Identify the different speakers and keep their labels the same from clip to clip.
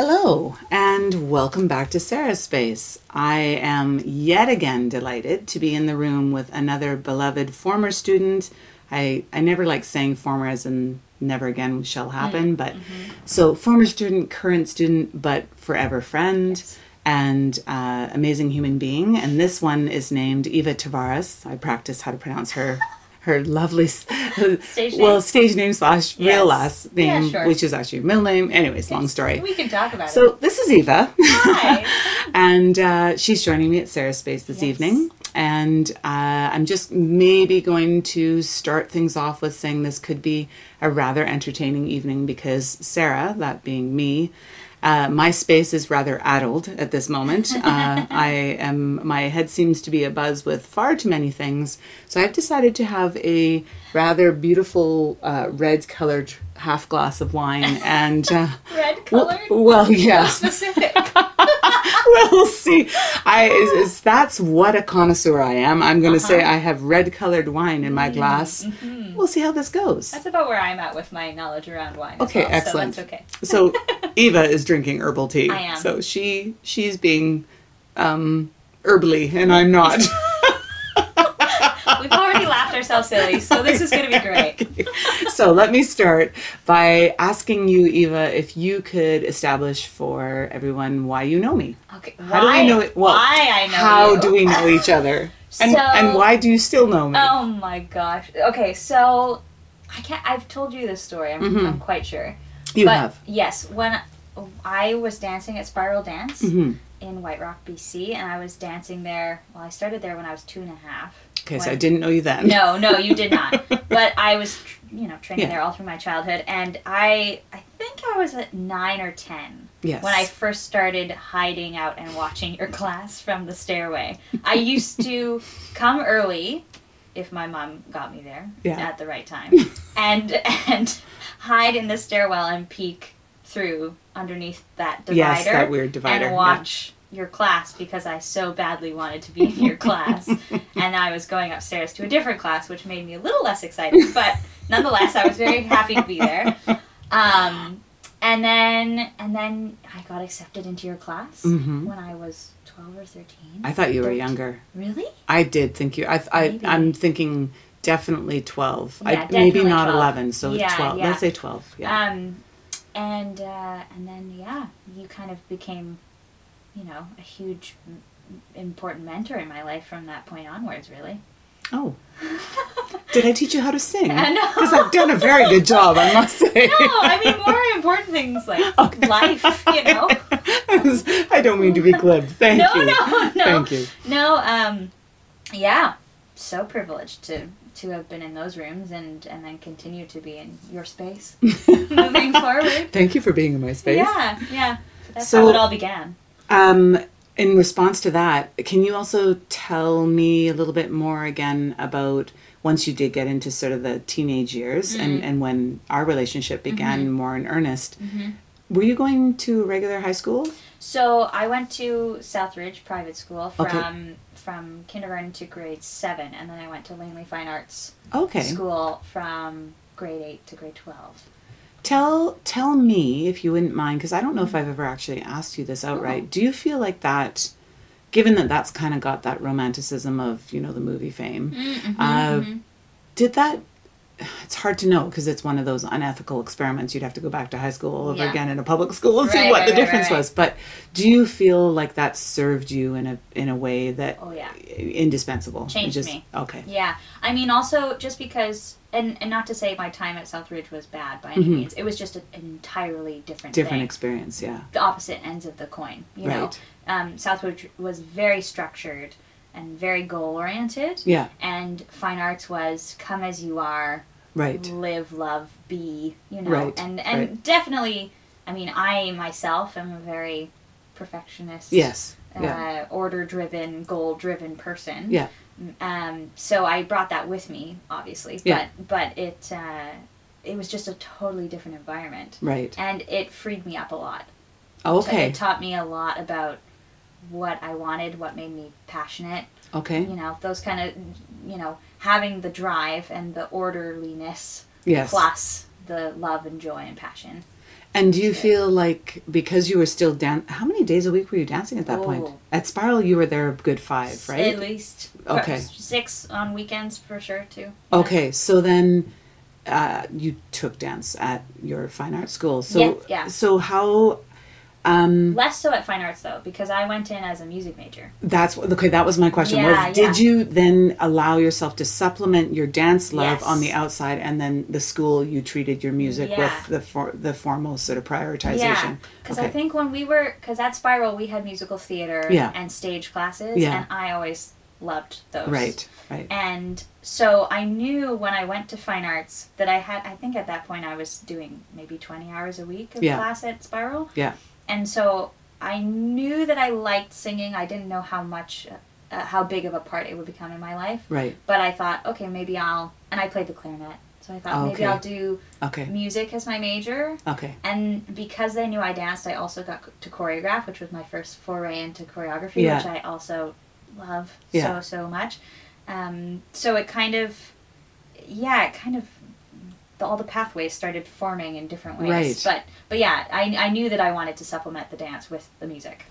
Speaker 1: Hello, and welcome back to Sarah's Space. I am yet again delighted to be in the room with another beloved former student. I, I never like saying former as in never again shall happen, but so former student, current student, but forever friend. And uh, amazing human being, and this one is named Eva Tavares. I practice how to pronounce her her lovely
Speaker 2: Stage
Speaker 1: well
Speaker 2: name.
Speaker 1: stage name slash real
Speaker 2: Yes.
Speaker 1: last
Speaker 2: Yeah,
Speaker 1: name,
Speaker 2: sure.
Speaker 1: which is actually her middle name. Anyways, long story.
Speaker 2: We can talk about
Speaker 1: So
Speaker 2: it.
Speaker 1: So this is Eva.
Speaker 2: Hi.
Speaker 1: and uh, she's joining me at Sarah's Space this
Speaker 2: Yes.
Speaker 1: evening. And uh, I'm just maybe going to start things off with saying this could be a rather entertaining evening because Sarah, that being me, uh, my space is rather addled at this moment. Uh, I am. My head seems to be abuzz with far too many things, so I've decided to have a rather beautiful uh, red-colored half glass of wine and. Uh,
Speaker 2: Red
Speaker 1: well,
Speaker 2: colored?
Speaker 1: well, yeah
Speaker 2: Specific.
Speaker 1: we'll see. I is, is that's what a connoisseur I am. I'm going to say
Speaker 2: Uh-huh.
Speaker 1: I have red colored wine in my glass.
Speaker 2: Mm-hmm.
Speaker 1: We'll see how this goes.
Speaker 2: That's about where I'm at with my knowledge around wine. as
Speaker 1: Okay,
Speaker 2: well,
Speaker 1: excellent.
Speaker 2: So that's okay.
Speaker 1: So Eva is drinking herbal tea.
Speaker 2: I am.
Speaker 1: So she she's being um herbally and I'm not.
Speaker 2: We've already laughed ourselves silly, so this is going to be great.
Speaker 1: so let me start by asking you Eva if you could establish for everyone why you know me.
Speaker 2: Okay.
Speaker 1: How do we know it? Well,
Speaker 2: why I know
Speaker 1: How
Speaker 2: you.
Speaker 1: do we know each other? And
Speaker 2: So-
Speaker 1: and why do you still know me?
Speaker 2: Oh my gosh. Okay, so I can't. I've told you this story. I'm,
Speaker 1: Mhm.
Speaker 2: I'm quite sure.
Speaker 1: you
Speaker 2: but
Speaker 1: have.
Speaker 2: yes, when I was dancing at Spiral Dance
Speaker 1: hmm
Speaker 2: in White Rock, BC, and I was dancing there. Well, I started there when I was two and a half.
Speaker 1: Okay, so I didn't know you then.
Speaker 2: No, no, you did not. but I was, you know, training
Speaker 1: Yeah.
Speaker 2: there all through my childhood, and I, I think I was at nine or ten
Speaker 1: Yes.
Speaker 2: when I first started hiding out and watching your class from the stairway. I used to come early if my mom got me there
Speaker 1: Yeah.
Speaker 2: at the right time, and and hide in the stairwell and peek through underneath that divider
Speaker 1: Yes, that weird divider.
Speaker 2: and watch your class because I so badly wanted to be in your class. and I was going upstairs to a different class, which made me a little less excited, but nonetheless, I was very happy to be there. Um, and then, and then I got accepted into your class
Speaker 1: Mhm.
Speaker 2: when I was twelve or thirteen.
Speaker 1: I thought you were younger.
Speaker 2: really?
Speaker 1: I did think you. I, I, I'm thinking definitely twelve. I,
Speaker 2: Yeah,
Speaker 1: maybe not
Speaker 2: 12.
Speaker 1: eleven. So
Speaker 2: Yeah,
Speaker 1: twelve.
Speaker 2: yeah.
Speaker 1: Let's say twelve. Yeah.
Speaker 2: Um, and uh, and then yeah, you kind of became, you know, a huge, important mentor in my life from that point onwards. Really.
Speaker 1: oh, did I teach you how to sing? Because I've done a very good job, I must say.
Speaker 2: No, I mean more important things like
Speaker 1: Okay.
Speaker 2: life. You know.
Speaker 1: I don't mean to be glib. Thank
Speaker 2: no,
Speaker 1: you.
Speaker 2: No, no, no,
Speaker 1: Thank you.
Speaker 2: no. Um, yeah, so privileged to to have been in those rooms and and then continue to be in your space moving forward.
Speaker 1: Thank you for being in my space.
Speaker 2: Yeah, yeah. That's
Speaker 1: So-
Speaker 2: how it all began.
Speaker 1: Um, in response to that, can you also tell me a little bit more again about once you did get into sort of the teenage years
Speaker 2: Mm-hmm.
Speaker 1: and, and when our relationship began more in earnest?
Speaker 2: Mm-hmm.
Speaker 1: Were you going to regular high school?
Speaker 2: So I went to Southridge Private School from
Speaker 1: Okay.
Speaker 2: from kindergarten to grade seven, and then I went to Langley Fine Arts
Speaker 1: Okay.
Speaker 2: School from grade eight to grade twelve.
Speaker 1: Tell tell me if you wouldn't mind because I don't know if I've ever actually asked you this outright.
Speaker 2: Oh.
Speaker 1: Do you feel like that given that that's kind of got that romanticism of, you know, the movie fame?
Speaker 2: Mm-hmm,
Speaker 1: Uh, Did that it's hard to know because it's one of those unethical experiments. You'd have to go back to high school all over
Speaker 2: Yeah.
Speaker 1: again in a public school and see what
Speaker 2: right,
Speaker 1: the
Speaker 2: right,
Speaker 1: difference
Speaker 2: right,
Speaker 1: was. But do you feel like that served you in a in a way that
Speaker 2: Oh yeah.
Speaker 1: indispensable?
Speaker 2: Changed
Speaker 1: just,
Speaker 2: me.
Speaker 1: Okay.
Speaker 2: Yeah, I mean, also just because, and and not to say my time at Southridge was bad by any
Speaker 1: Mhm.
Speaker 2: means. It was just an entirely different,
Speaker 1: Different
Speaker 2: thing.
Speaker 1: experience, yeah.
Speaker 2: the opposite ends of the coin. You know, um, Southridge was very structured and very goal oriented,
Speaker 1: Yeah.
Speaker 2: and fine arts was come as you are,
Speaker 1: Right.
Speaker 2: live, love, be. You know,
Speaker 1: Right,
Speaker 2: and and
Speaker 1: right.
Speaker 2: definitely, I mean, I myself am a very perfectionist.
Speaker 1: Yes.
Speaker 2: Uh,
Speaker 1: Yeah.
Speaker 2: order driven, goal driven person.
Speaker 1: Yeah.
Speaker 2: Um, so I brought that with me, obviously.
Speaker 1: Yeah.
Speaker 2: But but it uh, it was just a totally different environment,
Speaker 1: Right.
Speaker 2: and it freed me up a lot.
Speaker 1: Okay.
Speaker 2: It taught me a lot about what I wanted, what made me passionate.
Speaker 1: Okay.
Speaker 2: You know, those kind of you know having the drive and the orderliness
Speaker 1: Yes.
Speaker 2: plus the love and joy and passion.
Speaker 1: And do you feel like because you were still dan how many days a week were you dancing at that point?
Speaker 2: Oh.
Speaker 1: At Spiral, you were there a good five, right?
Speaker 2: At least
Speaker 1: Okay.
Speaker 2: six on weekends for sure too.
Speaker 1: Okay, so then uh, you took dance at your fine art school. So
Speaker 2: Yeah, yeah.
Speaker 1: So how? Um,
Speaker 2: Less so at fine arts though, because I went in as a music major.
Speaker 1: that's okay. That was my question.
Speaker 2: Yeah,
Speaker 1: was, did you then allow yourself to supplement your dance love
Speaker 2: Yes.
Speaker 1: on the outside, and then the school you treated your music
Speaker 2: Yeah.
Speaker 1: with the for, the foremost sort of prioritization?
Speaker 2: Yeah, because I think when we were, because at Spiral we had musical theater
Speaker 1: Yeah.
Speaker 2: and stage classes,
Speaker 1: Yeah.
Speaker 2: and I always loved those.
Speaker 1: Right. Right.
Speaker 2: And so I knew when I went to fine arts that I had, I think at that point I was doing maybe 20 hours a week of
Speaker 1: Yeah.
Speaker 2: class at Spiral.
Speaker 1: Yeah.
Speaker 2: And so I knew that I liked singing. I didn't know how much, uh, how big of a part it would become in my life.
Speaker 1: Right.
Speaker 2: But I thought, okay, maybe I'll, and I played the clarinet. So I thought maybe
Speaker 1: Okay.
Speaker 2: I'll do
Speaker 1: Okay.
Speaker 2: music as my major.
Speaker 1: Okay.
Speaker 2: And because they knew I danced, I also got to choreograph, which was my first foray into choreography,
Speaker 1: Yeah.
Speaker 2: which I also love
Speaker 1: Yeah.
Speaker 2: so so much. Um, so it kind of, yeah, it kind of, the, all the pathways started forming in different ways.
Speaker 1: Right.
Speaker 2: But but yeah, I I knew that I wanted to supplement the dance with the music.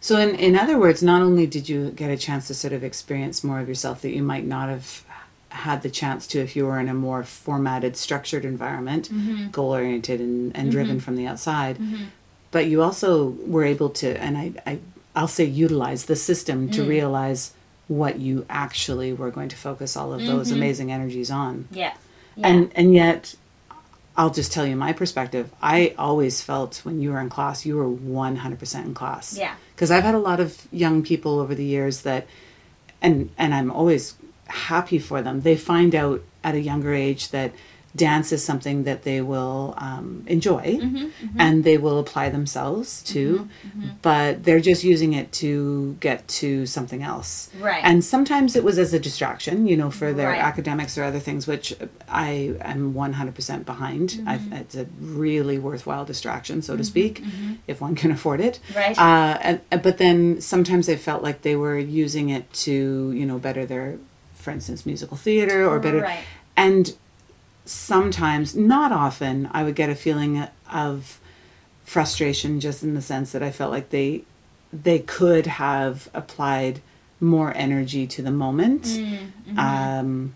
Speaker 1: So, in, in other words, not only did you get a chance to sort of experience more of yourself that you might not have had the chance to if you were in a more formatted, structured environment, mm-hmm. goal oriented and, and mm-hmm. driven from the outside, mm-hmm. but you also were able to, and I, I, I'll say utilize the system to mm. realize what you actually were going to focus all of those amazing energies on
Speaker 2: Yeah. Yeah.
Speaker 1: and and yet i'll just tell you my perspective i always felt when you were in class you were 100% in class
Speaker 2: Yeah.
Speaker 1: because i've had a lot of young people over the years that and and i'm always happy for them they find out at a younger age that dance is something that they will um, enjoy
Speaker 2: Mm-hmm,
Speaker 1: and they will apply themselves to but they're just using it to get to something else
Speaker 2: Right.
Speaker 1: and sometimes it was as a distraction you know for their
Speaker 2: Right.
Speaker 1: academics or other things which i am 100% behind I've, it's a really worthwhile distraction so to speak if one can afford it
Speaker 2: Right.
Speaker 1: uh, and, uh, but then sometimes they felt like they were using it to you know better their for instance musical theater or better
Speaker 2: Right.
Speaker 1: and sometimes not often i would get a feeling of frustration just in the sense that i felt like they they could have applied more energy to the moment
Speaker 2: Mm-hmm.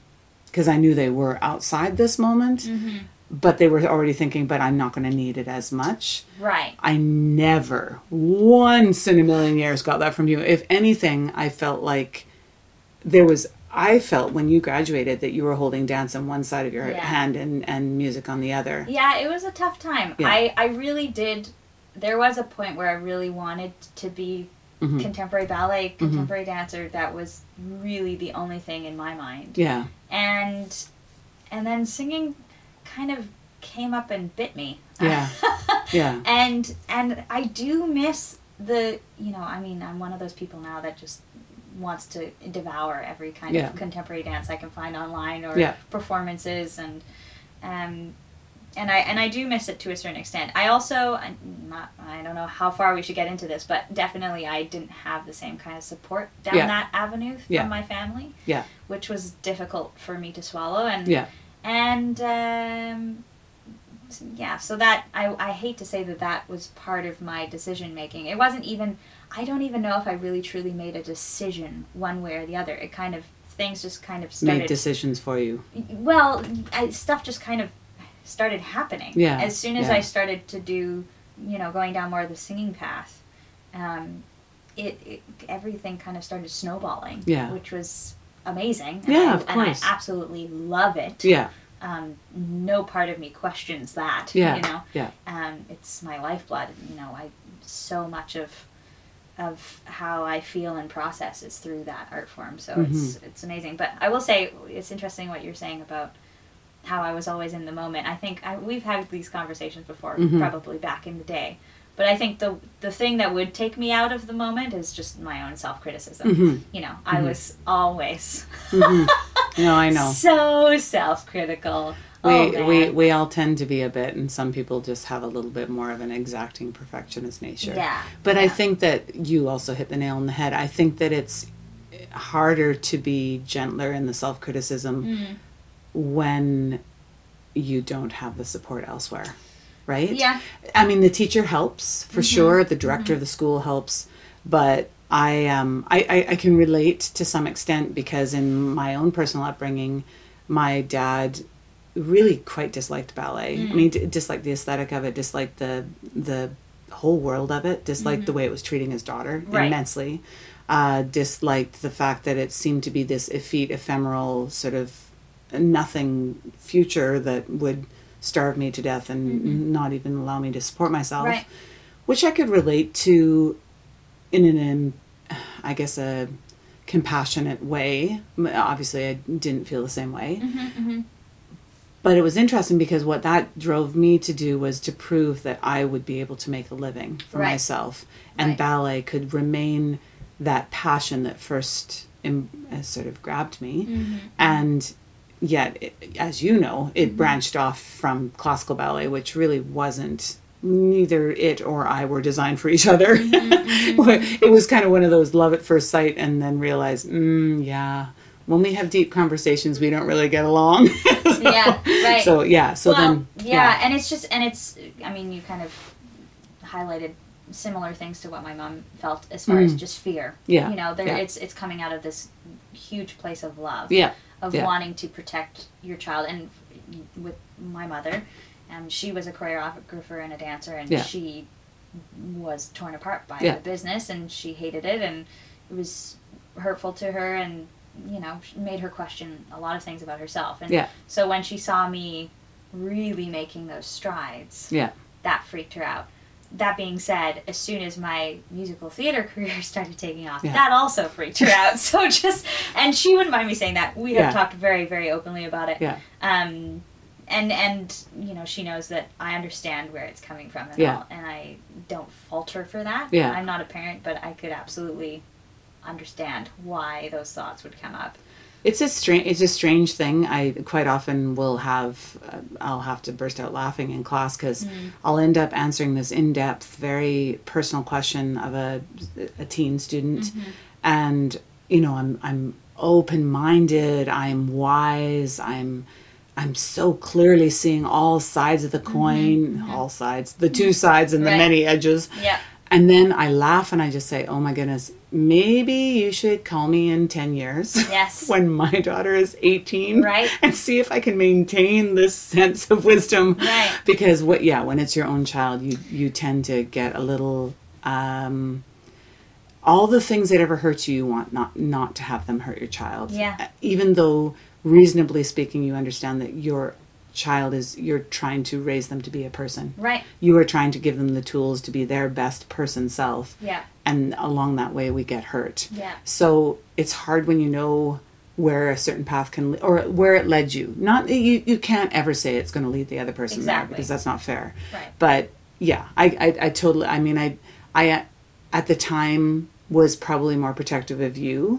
Speaker 1: because i knew they were outside this moment
Speaker 2: Mm-hmm.
Speaker 1: but they were already thinking but i'm not going to need it as much
Speaker 2: right.
Speaker 1: I never, once in a million years, got that from you. If anything, I felt like there was. I felt when you graduated that you were holding dance on one side of your
Speaker 2: Yeah.
Speaker 1: hand and, and music on the other.
Speaker 2: Yeah, it was a tough time.
Speaker 1: Yeah.
Speaker 2: I, I really did. There was a point where I really wanted to be
Speaker 1: Mm-hmm.
Speaker 2: contemporary ballet, contemporary dancer. That was really the only thing in my mind.
Speaker 1: Yeah,
Speaker 2: And and then singing kind of came up and bit me.
Speaker 1: Yeah. yeah,
Speaker 2: and and I do miss the you know I mean I'm one of those people now that just wants to devour every kind
Speaker 1: Yeah.
Speaker 2: of contemporary dance I can find online or
Speaker 1: Yeah.
Speaker 2: performances and um and I and I do miss it to a certain extent. I also I'm not I don't know how far we should get into this, but definitely I didn't have the same kind of support down
Speaker 1: Yeah.
Speaker 2: that avenue from
Speaker 1: Yeah.
Speaker 2: my family,
Speaker 1: yeah,
Speaker 2: which was difficult for me to swallow and
Speaker 1: yeah,
Speaker 2: and um, yeah so that I, I hate to say that that was part of my decision making it wasn't even i don't even know if i really truly made a decision one way or the other it kind of things just kind of
Speaker 1: made decisions for you.
Speaker 2: well I, stuff just kind of started happening
Speaker 1: Yeah,
Speaker 2: as soon as
Speaker 1: yeah.
Speaker 2: i started to do you know going down more of the singing path um, it, it everything kind of started snowballing
Speaker 1: Yeah.
Speaker 2: which was amazing and
Speaker 1: Yeah,
Speaker 2: I,
Speaker 1: of
Speaker 2: and i
Speaker 1: course.
Speaker 2: absolutely love it
Speaker 1: Yeah,
Speaker 2: um, no part of me questions that.
Speaker 1: Yeah,
Speaker 2: You know,
Speaker 1: yeah.
Speaker 2: um, it's my lifeblood. You know, I so much of of how I feel and process is through that art form. So it's
Speaker 1: Mm-hmm.
Speaker 2: it's amazing. But I will say it's interesting what you're saying about how I was always in the moment. I think I, we've had these conversations before,
Speaker 1: Mm-hmm.
Speaker 2: probably back in the day. But I think the the thing that would take me out of the moment is just my own self criticism.
Speaker 1: Mm-hmm.
Speaker 2: You know, I was always
Speaker 1: no, I know.
Speaker 2: so self critical.
Speaker 1: We,
Speaker 2: oh,
Speaker 1: we we all tend to be a bit, and some people just have a little bit more of an exacting perfectionist nature.
Speaker 2: Yeah,
Speaker 1: But I think that you also hit the nail on the head. I think that it's harder to be gentler in the self criticism
Speaker 2: Mm.
Speaker 1: when you don't have the support elsewhere. right?
Speaker 2: Yeah.
Speaker 1: I mean, the teacher helps for sure. The director of the school helps, but I um I, I I can relate to some extent because in my own personal upbringing, my dad really quite disliked ballet. I mean, d- disliked the aesthetic of it, disliked the the whole world of it, disliked the way it was treating his daughter
Speaker 2: Right.
Speaker 1: immensely. Uh, disliked the fact that it seemed to be this effete, ephemeral sort of nothing future that would starve me to death and not even allow me to support myself,
Speaker 2: Right.
Speaker 1: which I could relate to in an, um, I guess, a compassionate way. Obviously, I didn't feel the same way.
Speaker 2: Mm-hmm,
Speaker 1: But it was interesting because what that drove me to do was to prove that I would be able to make a living for
Speaker 2: Right.
Speaker 1: myself, and
Speaker 2: Right.
Speaker 1: ballet could remain that passion that first im- uh, sort of grabbed me,
Speaker 2: Mm-hmm.
Speaker 1: and yet, it, as you know, it branched off from classical ballet, which really wasn't. Neither it or I were designed for each other. it was kind of one of those love at first sight, and then realize, mm, yeah, when we have deep conversations, we don't really get along.
Speaker 2: Yeah, right.
Speaker 1: So yeah, so
Speaker 2: well,
Speaker 1: then
Speaker 2: yeah, and it's just and it's I mean you kind of highlighted similar things to what my mom felt as far as just fear.
Speaker 1: Mm. Yeah,
Speaker 2: You know, there
Speaker 1: yeah.
Speaker 2: it's it's coming out of this huge place of love.
Speaker 1: yeah,
Speaker 2: Of
Speaker 1: yeah.
Speaker 2: wanting to protect your child and with my mother, um, she was a choreographer and a dancer and
Speaker 1: Yeah.
Speaker 2: she was torn apart by
Speaker 1: Yeah.
Speaker 2: the business and she hated it and it was hurtful to her and you know made her question a lot of things about herself and
Speaker 1: Yeah.
Speaker 2: so when she saw me really making those strides
Speaker 1: yeah,
Speaker 2: that freaked her out that being said as soon as my musical theater career started taking off
Speaker 1: Yeah.
Speaker 2: that also freaked her out so just and she wouldn't mind me saying that we have
Speaker 1: Yeah.
Speaker 2: talked very very openly about it
Speaker 1: yeah,
Speaker 2: um and and you know she knows that I understand where it's coming from and,
Speaker 1: Yeah.
Speaker 2: all, and I don't falter for that.
Speaker 1: Yeah.
Speaker 2: I'm not a parent, but I could absolutely understand why those thoughts would come up.
Speaker 1: It's a strange. It's a strange thing. I quite often will have. Uh, I'll have to burst out laughing in class because mm. I'll end up answering this in-depth, very personal question of a a teen student, mm-hmm. and you know, I'm I'm open-minded. I'm wise. I'm I'm so clearly seeing all sides of the mm-hmm. coin, mm-hmm. all sides, the two sides and the
Speaker 2: Right.
Speaker 1: many edges.
Speaker 2: Yeah.
Speaker 1: And then I laugh and I just say, "Oh my goodness, maybe you should call me in 10 years."
Speaker 2: Yes.
Speaker 1: when my daughter is 18
Speaker 2: Right.
Speaker 1: and see if I can maintain this sense of wisdom.
Speaker 2: Right.
Speaker 1: Because what yeah, when it's your own child, you you tend to get a little um all the things that ever hurt you, you want not not to have them hurt your child.
Speaker 2: Yeah.
Speaker 1: Even though reasonably speaking you understand that your child is you're trying to raise them to be a person
Speaker 2: Right.
Speaker 1: you are trying to give them the tools to be their best person self
Speaker 2: Yeah.
Speaker 1: and along that way we get hurt
Speaker 2: Yeah.
Speaker 1: so it's hard when you know where a certain path can lead or where it led you not you you can't ever say it's going to lead the other person there because that's not fair
Speaker 2: Right.
Speaker 1: but yeah I, I i totally i mean i i at the time was probably more protective of you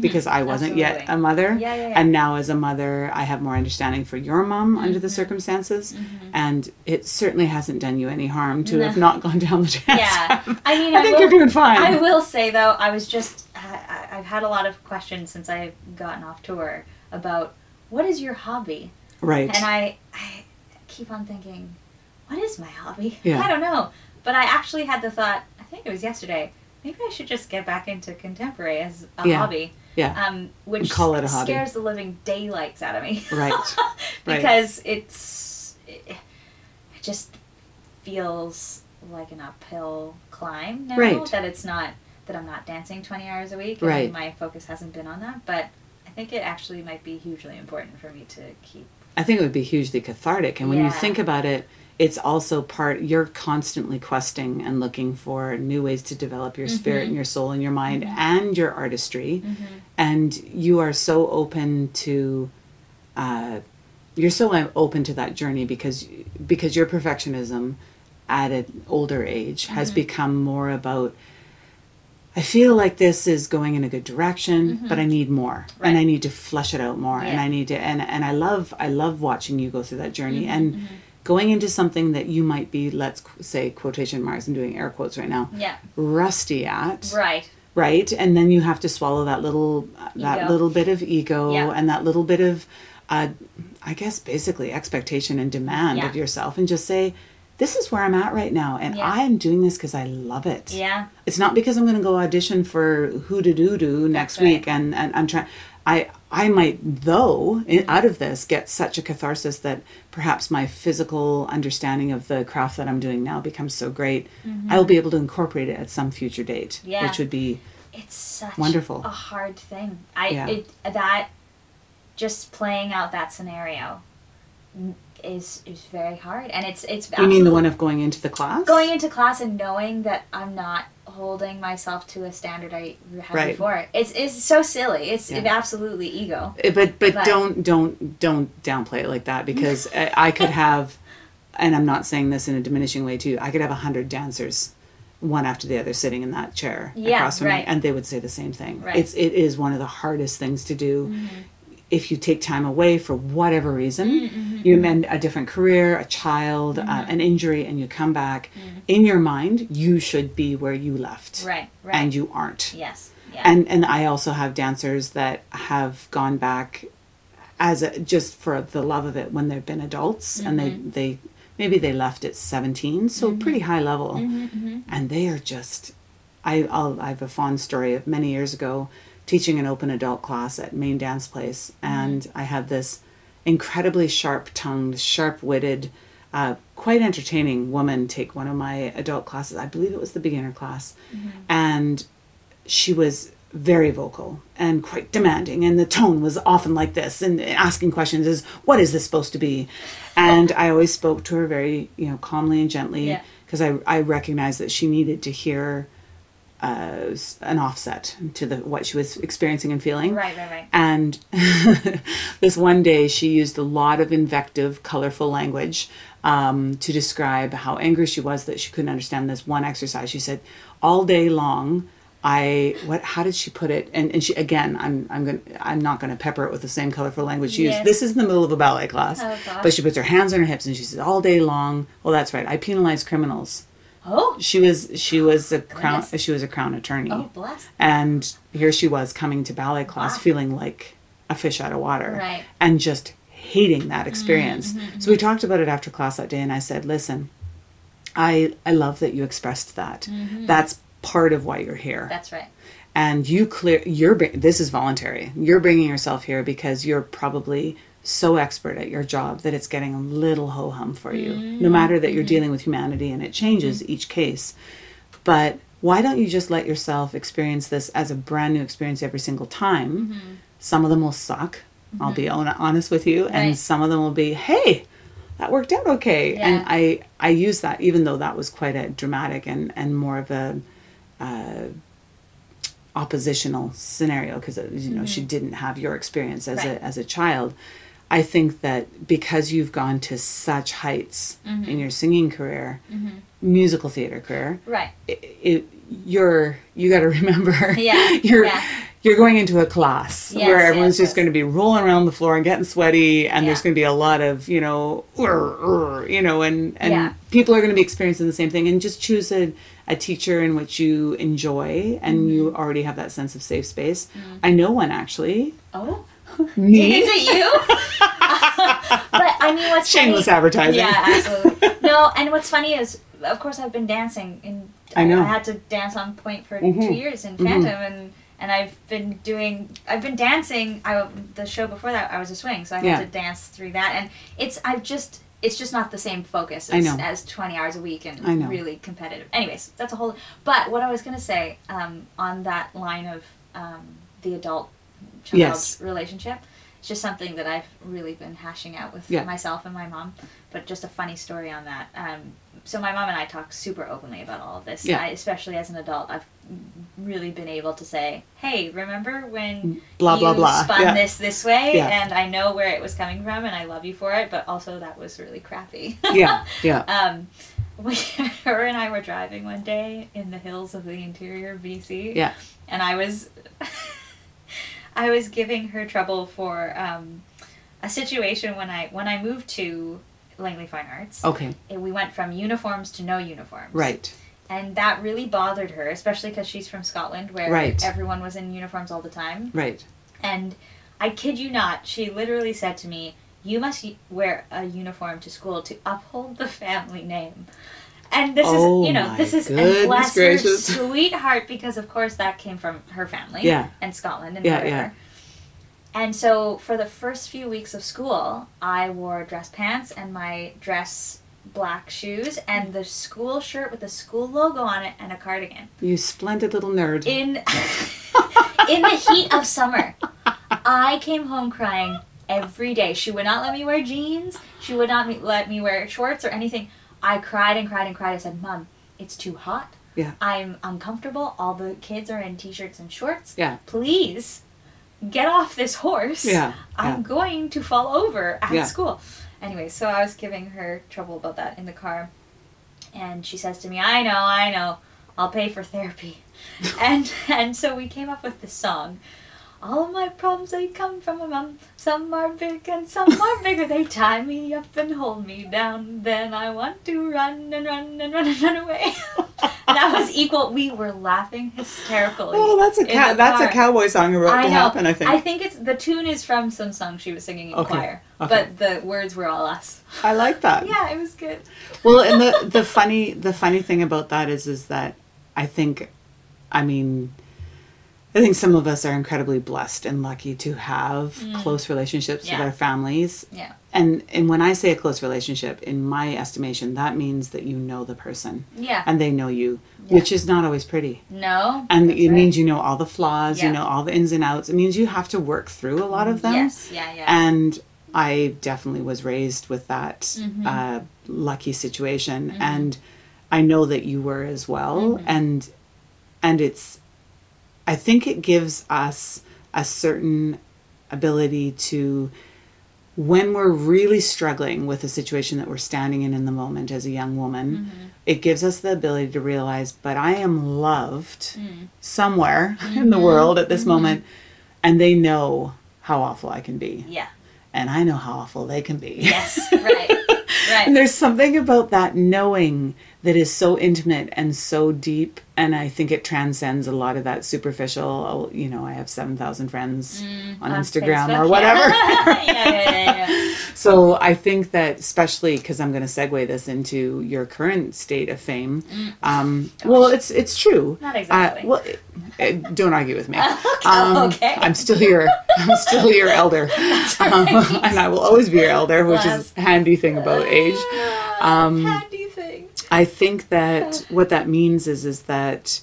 Speaker 1: because i wasn't yet
Speaker 2: Mm,
Speaker 1: a mother
Speaker 2: Yeah, yeah, yeah.
Speaker 1: and now as a mother i have more understanding for your mom under
Speaker 2: Mm-hmm.
Speaker 1: the circumstances and it certainly hasn't done you any harm to
Speaker 2: No.
Speaker 1: have not gone down the dance
Speaker 2: Yeah. I mean,
Speaker 1: I
Speaker 2: I,
Speaker 1: think
Speaker 2: will,
Speaker 1: you're doing fine.
Speaker 2: I will say though, I was just I, I- I've had a lot of questions since I've gotten off tour about what is your hobby,
Speaker 1: right
Speaker 2: and I I keep on thinking, what is my hobby?
Speaker 1: Yeah.
Speaker 2: I don't know, but I actually had the thought. I think it was yesterday. Maybe I should just get back into contemporary as a
Speaker 1: Yeah.
Speaker 2: hobby.
Speaker 1: yeah
Speaker 2: Um, which
Speaker 1: Call it a hobby.
Speaker 2: scares the living daylights out of me.
Speaker 1: Right. Right.
Speaker 2: because it's it, it just feels like an uphill climb now
Speaker 1: Right.
Speaker 2: that it's not that I'm not dancing 20 hours a week and
Speaker 1: Right.
Speaker 2: my focus hasn't been on that but I think it actually might be hugely important for me to keep
Speaker 1: I think it would be hugely cathartic. And when you think about it, it's also part, you're constantly questing and looking for new ways to develop your spirit
Speaker 2: Mm-hmm.
Speaker 1: and your soul and your mind and your artistry. And you are so open to, uh, you're so open to that journey because, because your perfectionism at an older age has
Speaker 2: Mm-hmm.
Speaker 1: become more about, I feel like this is going in a good direction, but I need more, and
Speaker 2: Mm-hmm.
Speaker 1: I need to flesh it out more, and I need to, and and I love, I love watching you go through that journey,
Speaker 2: Mm-hmm,
Speaker 1: and going into something that you might be, let's say, quotation marks, I'm doing air quotes right now,
Speaker 2: yeah
Speaker 1: rusty at,
Speaker 2: right
Speaker 1: right? And then you have to swallow that little, that
Speaker 2: Ego.
Speaker 1: little bit of ego,
Speaker 2: Yeah.
Speaker 1: and that little bit of, uh, I guess, basically expectation and demand
Speaker 2: Yeah.
Speaker 1: of yourself, and just say, this is where I'm at right now, and
Speaker 2: Yeah.
Speaker 1: I'm doing this because I love it.
Speaker 2: Yeah.
Speaker 1: It's not because I'm going to go audition for Who to Do Do next
Speaker 2: right.
Speaker 1: week, and, and I'm trying. I I might though in, out of this get such a catharsis that perhaps my physical understanding of the craft that I'm doing now becomes so great. I will be able to incorporate it at some future date,
Speaker 2: Mm-hmm. Yeah.
Speaker 1: which would be
Speaker 2: It's such
Speaker 1: Wonderful.
Speaker 2: a hard thing. I
Speaker 1: Yeah.
Speaker 2: it that just playing out that scenario is is very hard, and it's it's.
Speaker 1: you mean the one of going into the class
Speaker 2: going into class and knowing that I'm not holding myself to a standard I had
Speaker 1: Right.
Speaker 2: before. It's it's so silly. It's
Speaker 1: Yeah.
Speaker 2: absolutely ego.
Speaker 1: Uh, but but
Speaker 2: But-
Speaker 1: don't don't don't downplay it like that because I, I could have and i'm not saying this in a diminishing way too i could have a hundred dancers one after the other sitting in that chair
Speaker 2: Yeah,
Speaker 1: across from
Speaker 2: right.
Speaker 1: me and they would say the same thing
Speaker 2: Right.
Speaker 1: it's it is one of the hardest things to do
Speaker 2: Mm-hmm.
Speaker 1: If you take time away for whatever reason
Speaker 2: Mm-hmm.
Speaker 1: you amend a different career a child uh, an injury and you come back in your mind you should be where you left
Speaker 2: Mm-hmm. Right. Right.
Speaker 1: and you aren't
Speaker 2: yes. Yeah.
Speaker 1: and and I also have dancers that have gone back as a, just for the love of it when they've been adults and they
Speaker 2: Mm-hmm.
Speaker 1: they maybe they left at 17 so pretty high level
Speaker 2: Mm-hmm,
Speaker 1: and they are just I I'll, I have a fond story of many years ago teaching an open adult class at Main Dance Place
Speaker 2: Mm-hmm.
Speaker 1: and I had this incredibly sharp tongued sharp witted uh, quite entertaining woman take one of my adult classes I believe it was the beginner class and she was very vocal and quite demanding and the tone was often like this and asking questions is what is this supposed to be and i always spoke to her very you know calmly and gently
Speaker 2: Yeah.
Speaker 1: because I, I recognized that she needed to hear uh, an offset to the what she was experiencing and feeling
Speaker 2: right. Right. Right.
Speaker 1: and this one day, she used a lot of invective, colorful language um, to describe how angry she was that she couldn't understand this one exercise. She said, "All day long, I what? How did she put it?" And and she again, I'm I'm going I'm not going to pepper it with the same colorful language she
Speaker 2: Yes.
Speaker 1: used. This is in the middle of a ballet class,
Speaker 2: Oh,
Speaker 1: but she puts her hands on her hips and she says, "All day long." Well, that's right. I penalize criminals.
Speaker 2: Oh.
Speaker 1: She was she was a crown
Speaker 2: Goodness.
Speaker 1: she was a crown attorney.
Speaker 2: Oh, bless.
Speaker 1: And here she was coming to ballet class
Speaker 2: Wow.
Speaker 1: feeling like a fish out of water.
Speaker 2: Right.
Speaker 1: And just hating that experience.
Speaker 2: Mm-hmm,
Speaker 1: So we talked about it after class that day and I said, "Listen, I I love that you expressed that. That's part of why you're here.
Speaker 2: Mm-hmm. That's right.
Speaker 1: and you clear you're this is voluntary. You're bringing yourself here because you're probably so expert at your job that it's getting a little ho hum for you. Mm. No matter that you're mm-hmm. dealing with humanity and it changes mm-hmm. each case. But why don't you just let yourself experience this as a brand new experience every single time? Mm-hmm. Some of them will suck. I'll be hon- honest with you, and
Speaker 2: Right.
Speaker 1: some of them will be, "Hey, that worked out okay."
Speaker 2: Yeah.
Speaker 1: And I I use that even though that was quite a dramatic and and more of a uh, oppositional scenario because uh, you know she didn't have your experience as
Speaker 2: Mm-hmm. Right.
Speaker 1: a as a child. I think that because you've gone to such heights
Speaker 2: Mm-hmm.
Speaker 1: in your singing career, musical theater career,
Speaker 2: Right.
Speaker 1: it, it you're you got to remember
Speaker 2: Yeah,
Speaker 1: you're
Speaker 2: yeah.
Speaker 1: you're going into a class
Speaker 2: Yes,
Speaker 1: where everyone's
Speaker 2: yes,
Speaker 1: just
Speaker 2: yes.
Speaker 1: going to be rolling around the floor and getting sweaty and there's going to be a lot of you know you know and and
Speaker 2: Yeah.
Speaker 1: people are going to be experiencing the same thing and just choose a, a teacher in which you enjoy and you
Speaker 2: Mm-hmm.
Speaker 1: already have that sense of safe space i know one actually
Speaker 2: Oh.
Speaker 1: Me
Speaker 2: Is it you? but I mean, what's
Speaker 1: shameless
Speaker 2: funny,
Speaker 1: advertising
Speaker 2: Yeah, absolutely. No, and what's funny is, of course, I've been dancing, and
Speaker 1: I know.
Speaker 2: I had to dance on point for
Speaker 1: Mhm.
Speaker 2: two years in Phantom, and and I've been doing, I've been dancing. I the show before that, I was a swing, so I had
Speaker 1: Yeah.
Speaker 2: to dance through that, and it's I've just. It's just not the same focus as, as 20 hours a week and really competitive. Anyways, that's a whole. But what I was going to say um, on that line of um, the adult child
Speaker 1: Yes.
Speaker 2: relationship, it's just something that I've really been hashing out with
Speaker 1: Yeah.
Speaker 2: myself and my mom. But just a funny story on that. Um, so my mom and I talk super openly about all of this.
Speaker 1: Yeah.
Speaker 2: I, especially as an adult, I've really been able to say, "Hey, remember when
Speaker 1: blah
Speaker 2: you
Speaker 1: blah blah
Speaker 2: spun
Speaker 1: yeah.
Speaker 2: this this way?"
Speaker 1: Yeah.
Speaker 2: And I know where it was coming from, and I love you for it. But also, that was really crappy.
Speaker 1: yeah yeah
Speaker 2: Um, we, her and I were driving one day in the hills of the interior of BC.
Speaker 1: yeah
Speaker 2: And I was, I was giving her trouble for um, a situation when I when I moved to Langley Fine Arts.
Speaker 1: okay
Speaker 2: and we went from uniforms to no uniforms.
Speaker 1: right
Speaker 2: And that really bothered her, especially because she's from Scotland, where
Speaker 1: Right.
Speaker 2: everyone was in uniforms all the time.
Speaker 1: right
Speaker 2: And I kid you not, she literally said to me, you must wear a uniform to school to uphold the family name. And this
Speaker 1: Oh
Speaker 2: is, you oh
Speaker 1: know,
Speaker 2: this is, and bless
Speaker 1: gracious.
Speaker 2: her sweetheart, because of course that came from her family
Speaker 1: Yeah.
Speaker 2: and Scotland and
Speaker 1: Yeah,
Speaker 2: whatever.
Speaker 1: yeah.
Speaker 2: And so for the first few weeks of school, I wore dress pants and my dress black shoes and the school shirt with the school logo on it and a cardigan.
Speaker 1: You splendid little nerd.
Speaker 2: In in the heat of summer, I came home crying every day. She would not let me wear jeans. She would not let me wear shorts or anything. I cried and cried and cried. I said, "Mom, it's too hot.
Speaker 1: Yeah.
Speaker 2: I'm uncomfortable. All the kids are in t-shirts and shorts.
Speaker 1: Yeah.
Speaker 2: Please get off this horse.
Speaker 1: Yeah,
Speaker 2: I'm
Speaker 1: yeah.
Speaker 2: going to fall over at
Speaker 1: Yeah.
Speaker 2: school." Anyway, so I was giving her trouble about that in the car. And she says to me, "I know, I know. I'll pay for therapy." and and so we came up with this song. All my problems they come from my mom. Some are big and some are bigger. They tie me up and hold me down. Then I want to run and run and run and run away. that was equal. We were laughing hysterically.
Speaker 1: oh, that's a cow- that's a cowboy song you wrote
Speaker 2: I
Speaker 1: to
Speaker 2: know.
Speaker 1: happen. I think.
Speaker 2: I think it's the tune is from some song she was singing in
Speaker 1: Okay,
Speaker 2: choir,
Speaker 1: okay.
Speaker 2: but the words were all us.
Speaker 1: I like that.
Speaker 2: Yeah, it was good.
Speaker 1: well and the the funny the funny thing about that is is that i think i mean i think some of us are incredibly blessed and lucky to have close relationships
Speaker 2: Mm. Yeah.
Speaker 1: with our families
Speaker 2: Yeah.
Speaker 1: and and when i say a close relationship in my estimation that means that you know the person
Speaker 2: Yeah.
Speaker 1: and they know you
Speaker 2: Yeah.
Speaker 1: which is not always pretty
Speaker 2: no.
Speaker 1: and it
Speaker 2: right.
Speaker 1: means you know all the flaws
Speaker 2: Yeah.
Speaker 1: you know all the ins and outs it means you have to work through a lot of them
Speaker 2: Yes. Yeah. Yeah.
Speaker 1: and I definitely was raised with that
Speaker 2: Mm-hmm.
Speaker 1: uh, lucky situation, and I know that you were as well.
Speaker 2: Mm-hmm.
Speaker 1: And and it's, I think it gives us a certain ability to, when we're really struggling with a situation that we're standing in in the moment as a young woman,
Speaker 2: Mm-hmm.
Speaker 1: it gives us the ability to realize, but I am loved
Speaker 2: Mm.
Speaker 1: somewhere in
Speaker 2: Mm-hmm.
Speaker 1: the world at this moment, and they know how awful I can be
Speaker 2: yeah.
Speaker 1: and I know how awful they can be.
Speaker 2: Yes. Right. right.
Speaker 1: and there's something about that knowing that is so intimate and so deep, and I think it transcends a lot of that superficial. Oh, you know, I have seven thousand friends on,
Speaker 2: On
Speaker 1: Instagram
Speaker 2: Facebook,
Speaker 1: or whatever.
Speaker 2: yeah, yeah, yeah,
Speaker 1: so I think that, especially because I'm going to segue this into your current state of fame. Um, well, it's it's true.
Speaker 2: Mm. Not exactly.
Speaker 1: Uh, well, it, it- don't argue with me.
Speaker 2: Okay,
Speaker 1: Um,
Speaker 2: okay.
Speaker 1: I'm still your I'm still your elder, um, and I will always be your elder, which is a handy thing about age. Um,
Speaker 2: Handy.
Speaker 1: I think that what that means is is that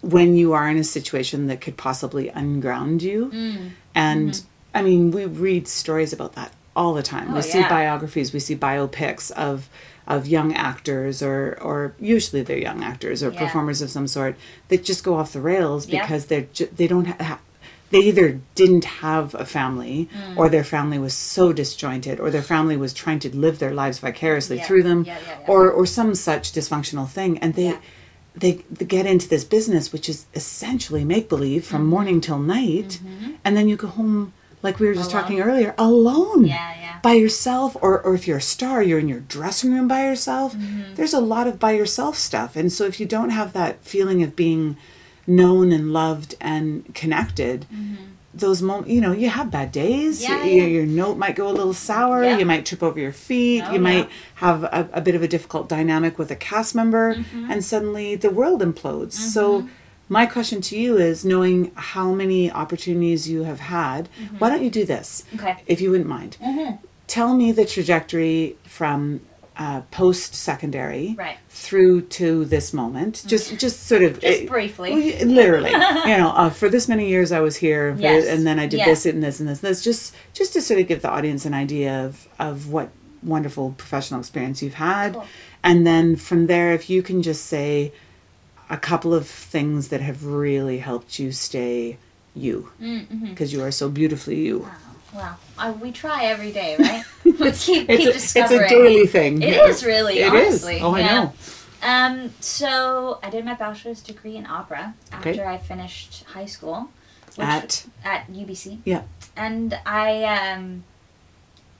Speaker 1: when you are in a situation that could possibly unground you,
Speaker 2: Mm.
Speaker 1: and I mean, we read stories about that all the time.
Speaker 2: Oh,
Speaker 1: we see
Speaker 2: yeah.
Speaker 1: biographies, we see biopics of of young actors or or usually they're young actors or
Speaker 2: Yeah.
Speaker 1: performers of some sort that just go off the rails
Speaker 2: Yeah.
Speaker 1: because they're ju- they don't ha- they either didn't have a family
Speaker 2: Mm.
Speaker 1: or their family was so disjointed or their family was trying to live their lives vicariously
Speaker 2: Yeah.
Speaker 1: through them
Speaker 2: Yeah, yeah,
Speaker 1: or or some such dysfunctional thing and they they, get into this business which is essentially make believe from
Speaker 2: Mm-hmm.
Speaker 1: morning till night and then you go home like we were just
Speaker 2: Alone.
Speaker 1: talking earlier alone
Speaker 2: Yeah, yeah.
Speaker 1: by yourself or, or if you're a star you're in your dressing room by yourself
Speaker 2: Mm-hmm.
Speaker 1: there's a lot of by yourself stuff and so if you don't have that feeling of being known and loved and connected those moments you know you have bad days
Speaker 2: Mm-hmm. Yeah, yeah.
Speaker 1: your note might go a little sour
Speaker 2: Yeah.
Speaker 1: you might trip over your feet
Speaker 2: Oh,
Speaker 1: you might have a, a bit of a difficult dynamic with a cast member
Speaker 2: Mm-hmm.
Speaker 1: and suddenly the world implodes so my question to you is knowing how many opportunities you have had why don't you do this
Speaker 2: Mm-hmm. Okay.
Speaker 1: if you wouldn't mind tell me the trajectory from uh, post secondary
Speaker 2: Right.
Speaker 1: through to this moment just just sort of
Speaker 2: Just
Speaker 1: eh,
Speaker 2: briefly.
Speaker 1: literally you know uh, for this many years i was here
Speaker 2: Yes.
Speaker 1: and then i did
Speaker 2: Yeah.
Speaker 1: this and this and this and this just just to sort of give the audience an idea of of what wonderful professional experience you've had
Speaker 2: Cool.
Speaker 1: and then from there if you can just say a couple of things that have really helped you stay you
Speaker 2: Mm-hmm.
Speaker 1: because you are so beautifully you
Speaker 2: Well, I, we try every day, right? we keep, keep
Speaker 1: it's a, it's a daily thing
Speaker 2: It
Speaker 1: Yeah.
Speaker 2: is really,
Speaker 1: It is.
Speaker 2: honestly.
Speaker 1: oh i
Speaker 2: yeah.
Speaker 1: know
Speaker 2: Um, so I did my bachelor's degree in opera after
Speaker 1: Okay.
Speaker 2: I finished high school.
Speaker 1: At?
Speaker 2: at UBC.
Speaker 1: Yeah.
Speaker 2: And I um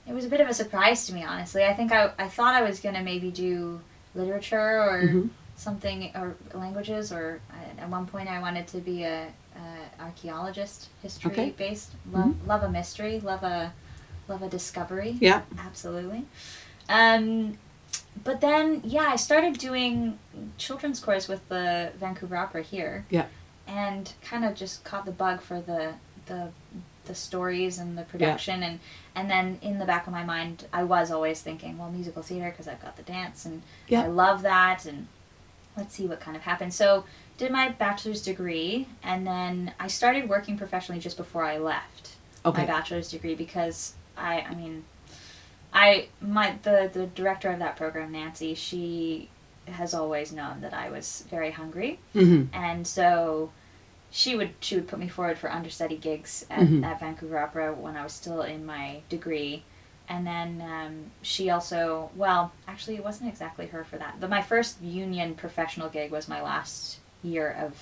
Speaker 2: it was a bit of a surprise to me honestly. I think I I thought I was going to maybe do literature or
Speaker 1: Mhm.
Speaker 2: something or languages or I, at one point I wanted to be a, a archaeologist, history
Speaker 1: Okay.
Speaker 2: based. Love love a mystery, love a love a discovery.
Speaker 1: Yeah.
Speaker 2: Absolutely. Um, but then, yeah, I started doing children's chorus with the Vancouver Opera here.
Speaker 1: Yeah.
Speaker 2: And kind of just caught the bug for the the the stories and the production and and then in the back of my mind I was always thinking well musical theater because I've got the dance and
Speaker 1: Yeah.
Speaker 2: I love that and let's see what kind of happens so did my bachelor's degree and then I started working professionally just before I left
Speaker 1: Okay.
Speaker 2: my bachelor's degree because I I mean I my the the director of that program Nancy she has always known that I was very hungry.
Speaker 1: Hmm
Speaker 2: and so she would she would put me forward for understudy gigs at,
Speaker 1: Mhm.
Speaker 2: at Vancouver Opera when I was still in my degree. And then um, she also well actually it wasn't exactly her for that. But my first union professional gig was my last year of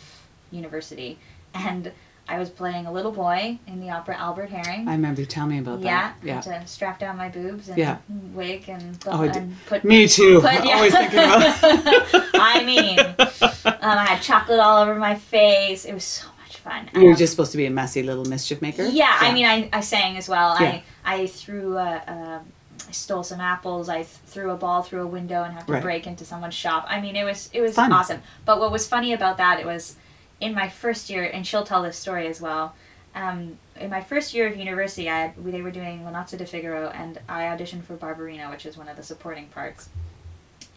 Speaker 2: university. And I was playing a little boy in the opera Albert Herring
Speaker 1: I remember you telling me about
Speaker 2: yeah,
Speaker 1: that. Yeah.
Speaker 2: had to strap down my boobs and
Speaker 1: Yeah.
Speaker 2: wig and,
Speaker 1: Oh,
Speaker 2: and put
Speaker 1: Me too.
Speaker 2: But, yeah.
Speaker 1: Always thinking about.
Speaker 2: I mean, um, I had chocolate all over my face. It was so much fun.
Speaker 1: you were
Speaker 2: Um,
Speaker 1: just supposed to be a messy little mischief maker.
Speaker 2: yeah, I mean, I, I sang as well.
Speaker 1: Yeah.
Speaker 2: I I threw a, a I stole some apples. I th- threw a ball through a window and had to
Speaker 1: Right.
Speaker 2: break into someone's shop. I mean, it was it was
Speaker 1: Fun.
Speaker 2: awesome. But what was funny about that it was in my first year, and she'll tell this story as well. Um, in my first year of university, I had, they were doing La Nozze di Figaro, and I auditioned for Barbarina, which is one of the supporting parts.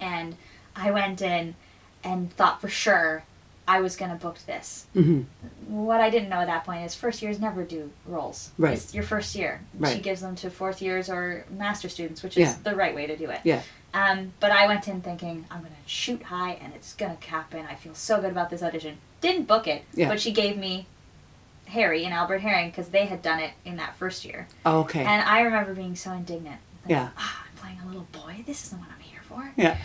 Speaker 2: And I went in and thought for sure I was going to book this
Speaker 1: hmm
Speaker 2: what I didn't know at that point is first years never do roles.
Speaker 1: Right.
Speaker 2: It's your first year.
Speaker 1: Right.
Speaker 2: She gives them to fourth years or master students, which is
Speaker 1: Yeah.
Speaker 2: the right way to do it.
Speaker 1: Yeah.
Speaker 2: Um, but I went in thinking I'm gonna shoot high and it's gonna happen. I feel so good about this audition. Didn't book it,
Speaker 1: Yeah.
Speaker 2: but she gave me Harry and Albert Herring because they had done it in that first year.
Speaker 1: Oh, okay.
Speaker 2: And I remember being so indignant. Like,
Speaker 1: Yeah.
Speaker 2: Ah, I'm playing a little boy. This isn't what I'm here for.
Speaker 1: yeah.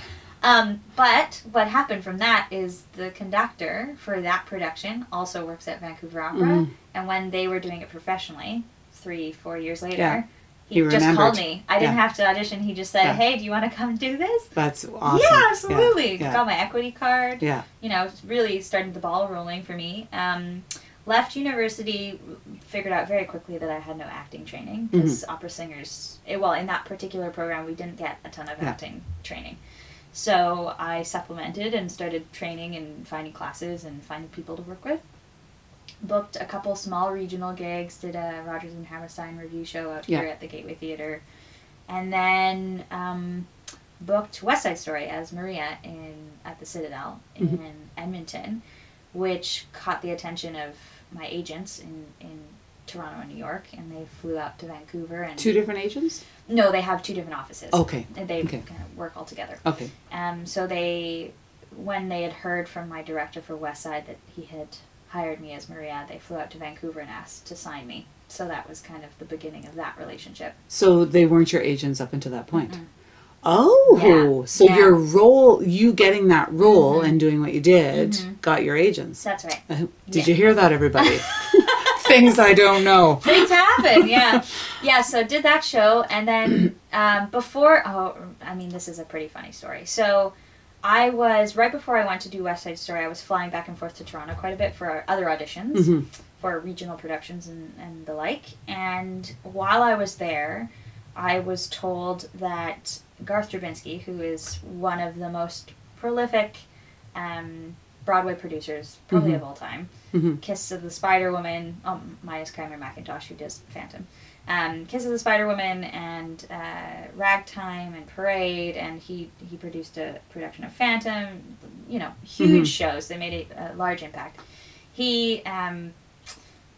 Speaker 2: Um, but what happened from that is the conductor for that production also works at Vancouver Opera,
Speaker 1: Mhm.
Speaker 2: and when they were doing it professionally, three four years later,
Speaker 1: Yeah.
Speaker 2: He,
Speaker 1: He
Speaker 2: just called me. I didn't
Speaker 1: Yeah.
Speaker 2: have to audition. He just said,
Speaker 1: Yeah.
Speaker 2: "Hey, do you want to come do this?"
Speaker 1: That's awesome.
Speaker 2: Yeah, absolutely.
Speaker 1: Yeah.
Speaker 2: Got my equity card.
Speaker 1: Yeah.
Speaker 2: You know, really started the ball rolling for me. Um, left university, figured out very quickly that I had no acting training
Speaker 1: Mm-hmm.
Speaker 2: because opera singers, eh, well, in that particular program, we didn't get a ton of acting training. So I supplemented and started training and finding classes and finding people to work with. Booked a couple small regional gigs, did a Rodgers and Hammerstein revue show out
Speaker 1: Yeah.
Speaker 2: here at the Gateway Theater, and then um, booked West Side Story as Maria in at the Citadel in
Speaker 1: Mhm.
Speaker 2: Edmonton, which caught the attention of my agents in, in Toronto and New York, and they flew out to Vancouver. And
Speaker 1: Two different agents.
Speaker 2: no, they have two different offices.
Speaker 1: Okay.
Speaker 2: and they
Speaker 1: Okay.
Speaker 2: kind of work all together.
Speaker 1: Okay.
Speaker 2: Um, so they, when they had heard from my director for West Side that he had hired me as Maria, they flew out to Vancouver and asked to sign me. So that was kind of the beginning of that relationship.
Speaker 1: So they weren't your agents up until that point.
Speaker 2: Mm-mm.
Speaker 1: Oh,
Speaker 2: Yeah.
Speaker 1: so
Speaker 2: Yeah.
Speaker 1: your role, you getting that role
Speaker 2: Mhm.
Speaker 1: and doing what you did,
Speaker 2: Mhm.
Speaker 1: got your agents.
Speaker 2: That's right.
Speaker 1: Uh, Did
Speaker 2: Yeah.
Speaker 1: you hear that, everybody? Things I don't know.
Speaker 2: Things happen, yeah, yeah. So did that show, and then um, before, oh, I mean, this is a pretty funny story. So I was right before I went to do West Side Story. I was flying back and forth to Toronto quite a bit for other auditions.
Speaker 1: Mhm.
Speaker 2: for regional productions and, and the like. And while I was there, I was told that Garth Drabinsky, who is one of the most prolific um, Broadway producers, probably
Speaker 1: Mhm.
Speaker 2: of all time,
Speaker 1: Mhm.
Speaker 2: Kiss of the Spider Woman, um, minus Cameron Mackintosh, who does Phantom. Um, Kiss of the Spider Woman and uh, Ragtime and Parade, and he he produced a production of Phantom. You know, huge
Speaker 1: Mhm.
Speaker 2: shows. They made a, a large impact. He um,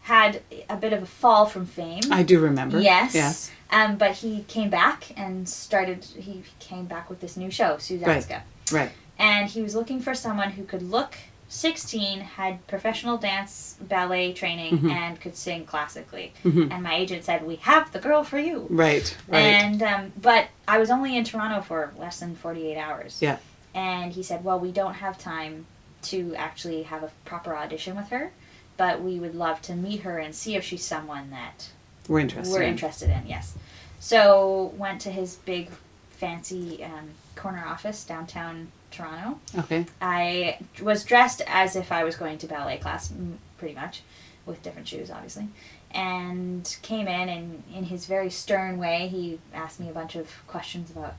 Speaker 2: had a bit of a fall from fame.
Speaker 1: I do remember.
Speaker 2: Yes.
Speaker 1: Yes.
Speaker 2: Um, but he came back and started. He came back with this new show, Sousatzka,
Speaker 1: Right.
Speaker 2: and he was looking for someone who could look 16, had professional dance ballet training,
Speaker 1: Mhm.
Speaker 2: and could sing classically.
Speaker 1: Mhm.
Speaker 2: And my agent said, "We have the girl for you."
Speaker 1: Right. Right.
Speaker 2: And um, but I was only in Toronto for less than 48 hours.
Speaker 1: Yeah.
Speaker 2: And he said, "Well, we don't have time to actually have a proper audition with her." But we would love to meet her and see if she's someone that
Speaker 1: We're interested.
Speaker 2: we're
Speaker 1: in.
Speaker 2: interested in, yes. So went to his big, fancy um, corner office downtown Toronto.
Speaker 1: Okay.
Speaker 2: I was dressed as if I was going to ballet class, pretty much, with different shoes, obviously. and came in and in his very stern way he asked me a bunch of questions about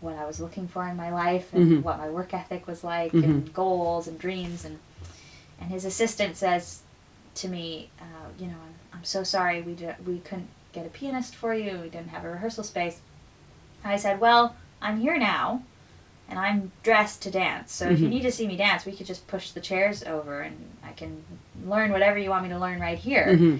Speaker 2: what I was looking for in my life and
Speaker 1: Mhm.
Speaker 2: what my work ethic was like
Speaker 1: Mhm.
Speaker 2: and goals and dreams and and his assistant says to me, uh, you know, I'm, I'm so sorry we did, we couldn't get a pianist for you. We didn't have a rehearsal space. I said, well, I'm here now, and I'm dressed to dance. So if you
Speaker 1: Mhm.
Speaker 2: need to see me dance, we could just push the chairs over, and I can learn whatever you want me to learn right here.
Speaker 1: hmm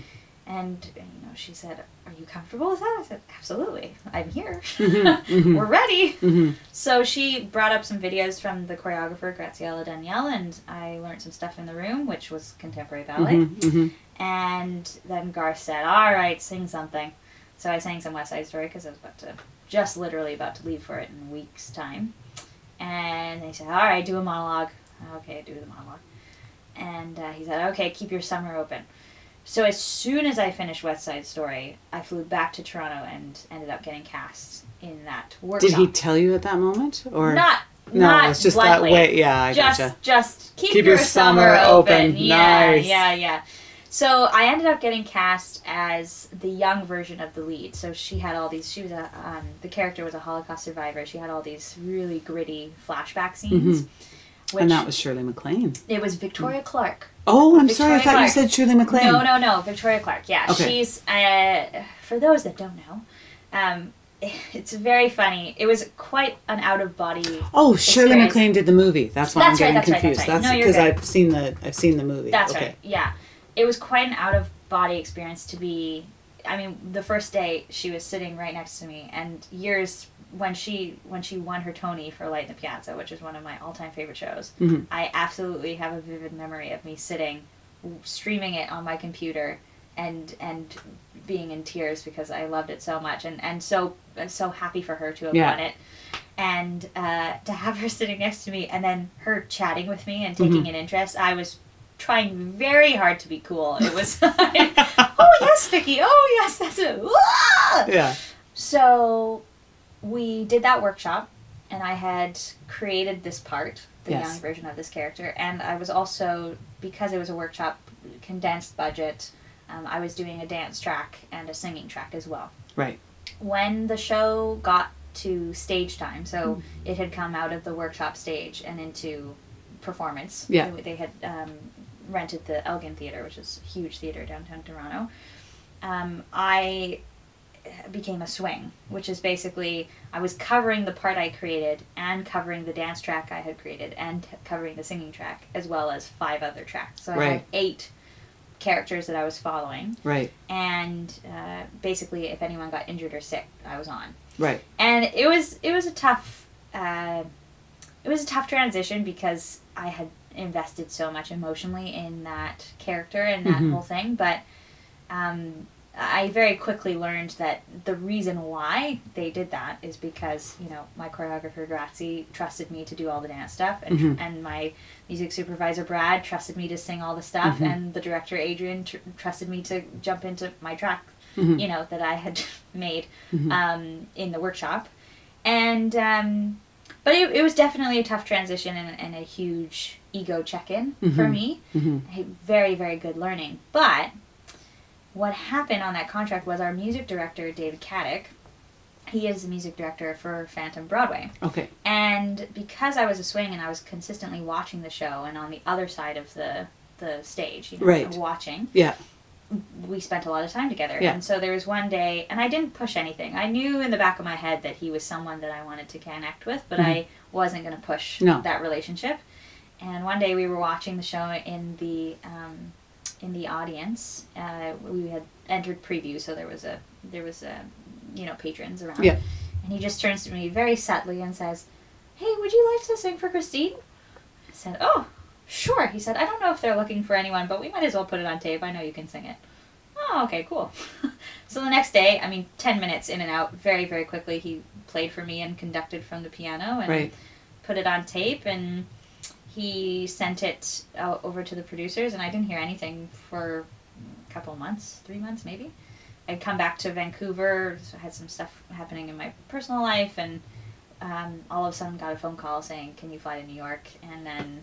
Speaker 2: And you know, she said, "Are you comfortable with that?" I said, "Absolutely. I'm here.
Speaker 1: Mhm, mhm.
Speaker 2: We're ready."
Speaker 1: hmm
Speaker 2: So she brought up some videos from the choreographer Graciela Daniele, and I learned some stuff in the room, which was contemporary ballet. And then Garth said, "All right, sing something." So I sang some West Side Story because I was about to, just literally about to leave for it in week's time. And they said, "All right, do a monologue." Okay, do the monologue. And uh, he said, "Okay, keep your summer open." So as soon as I finished West Side Story, I flew back to Toronto and ended up getting cast in that workshop.
Speaker 1: Did he tell you at that moment, or
Speaker 2: not
Speaker 1: no?
Speaker 2: not
Speaker 1: it's just
Speaker 2: bluntly.
Speaker 1: that way. Yeah, I
Speaker 2: just
Speaker 1: gotcha.
Speaker 2: just keep,
Speaker 1: Keep
Speaker 2: your,
Speaker 1: your
Speaker 2: summer,
Speaker 1: summer
Speaker 2: open.
Speaker 1: open.
Speaker 2: Yeah,
Speaker 1: Nice.
Speaker 2: yeah, yeah. So I ended up getting cast as the young version of the lead. So she had all these. She was a um, the character was a Holocaust survivor. She had all these really gritty flashback scenes.
Speaker 1: Mm-hmm. and that was Shirley MacLaine.
Speaker 2: it was Victoria Clark.
Speaker 1: Oh, I'm sorry. I
Speaker 2: Victoria
Speaker 1: thought you said Shirley MacLaine.
Speaker 2: No, no, no. Victoria Clark. Yeah,
Speaker 1: Okay.
Speaker 2: she's. Uh, for those that don't know, um, it's very funny. It was quite an out of body.
Speaker 1: Oh, Shirley
Speaker 2: Experience.
Speaker 1: MacLaine did the movie. That's why
Speaker 2: That's
Speaker 1: I'm
Speaker 2: right,
Speaker 1: getting
Speaker 2: that's right, that's
Speaker 1: confused.
Speaker 2: right. No,
Speaker 1: because. I've seen the I've seen the movie.
Speaker 2: That's
Speaker 1: okay.
Speaker 2: right. Yeah, it was quite an out of body experience to be. I mean, the first day she was sitting right next to me, and years when she when she won her Tony for Light in the Piazza, which is one of my all time favorite shows.
Speaker 1: Mhm.
Speaker 2: I absolutely have a vivid memory of me sitting, streaming it on my computer, and and being in tears because I loved it so much, and and so so happy for her to have
Speaker 1: Yeah.
Speaker 2: won it. And uh, to have her sitting next to me, and then her chatting with me and taking
Speaker 1: Mhm.
Speaker 2: an interest, I was trying very hard to be cool. It was like, oh yes, Vicky. Oh yes, that's it. Wah!
Speaker 1: Yeah.
Speaker 2: So we did that workshop, and I had created this part, the
Speaker 1: Yes.
Speaker 2: young version of this character, and I was also because it was a workshop, condensed budget. Um, I was doing a dance track and a singing track as well.
Speaker 1: Right.
Speaker 2: When the show got to stage time, so
Speaker 1: Mm.
Speaker 2: it had come out of the workshop stage and into performance.
Speaker 1: Yeah.
Speaker 2: They, they had um, rented the Elgin Theatre, which is a huge theatre downtown Toronto. Um, I became a swing, which is basically I was covering the part I created and covering the dance track I had created and t- covering the singing track as well as five other tracks. So I had eight characters that I was following,
Speaker 1: Right.
Speaker 2: and uh, basically, if anyone got injured or sick, I was on.
Speaker 1: Right.
Speaker 2: And it was it was a tough uh, it was a tough transition because I had invested so much emotionally in that character and that
Speaker 1: Mhm.
Speaker 2: whole thing, but um, I very quickly learned that the reason why they did that is because you know my choreographer Grazi trusted me to do all the dance stuff, and
Speaker 1: Mhm.
Speaker 2: and my music supervisor Brad trusted me to sing all the stuff,
Speaker 1: Mhm.
Speaker 2: and the director Adrian tr- trusted me to jump into my track,
Speaker 1: Mhm.
Speaker 2: you know that I had made
Speaker 1: Mhm.
Speaker 2: um, in the workshop, and um, but it, it was definitely a tough transition and, and a huge ego check-in for
Speaker 1: Mhm.
Speaker 2: me.
Speaker 1: Mhm.
Speaker 2: Very very good learning, but what happened on that contract was our music director David Caddick. He is the music director for Phantom Broadway.
Speaker 1: Okay.
Speaker 2: And because I was a swing and I was consistently watching the show and on the other side of the the stage, you know,
Speaker 1: Right.
Speaker 2: watching,
Speaker 1: Yeah.
Speaker 2: we spent a lot of time together.
Speaker 1: Yeah.
Speaker 2: And so there was one day, and I didn't push anything. I knew in the back of my head that he was someone that I wanted to connect with, but I wasn't going to push
Speaker 1: Mm-hmm. No.
Speaker 2: that relationship. And one day we were watching the show in the um, in the audience. Uh, we had entered preview, so there was a there was a you know patrons around.
Speaker 1: Yeah.
Speaker 2: And he just turns to me very subtly and says, "Hey, would you like to sing for Christine?" I said, "Oh, sure." He said, "I don't know if they're looking for anyone, but we might as well put it on tape. I know you can sing it." Oh, okay, cool. so the next day, I mean, 10 minutes in and out, very, very quickly, he played for me and conducted from the piano and
Speaker 1: Right.
Speaker 2: put it on tape and he sent it uh, over to the producers and I didn't hear anything for a couple months, three months maybe. I'd come back to Vancouver, so I had some stuff happening in my personal life and um, all of a sudden got a phone call saying, can you fly to New York? And then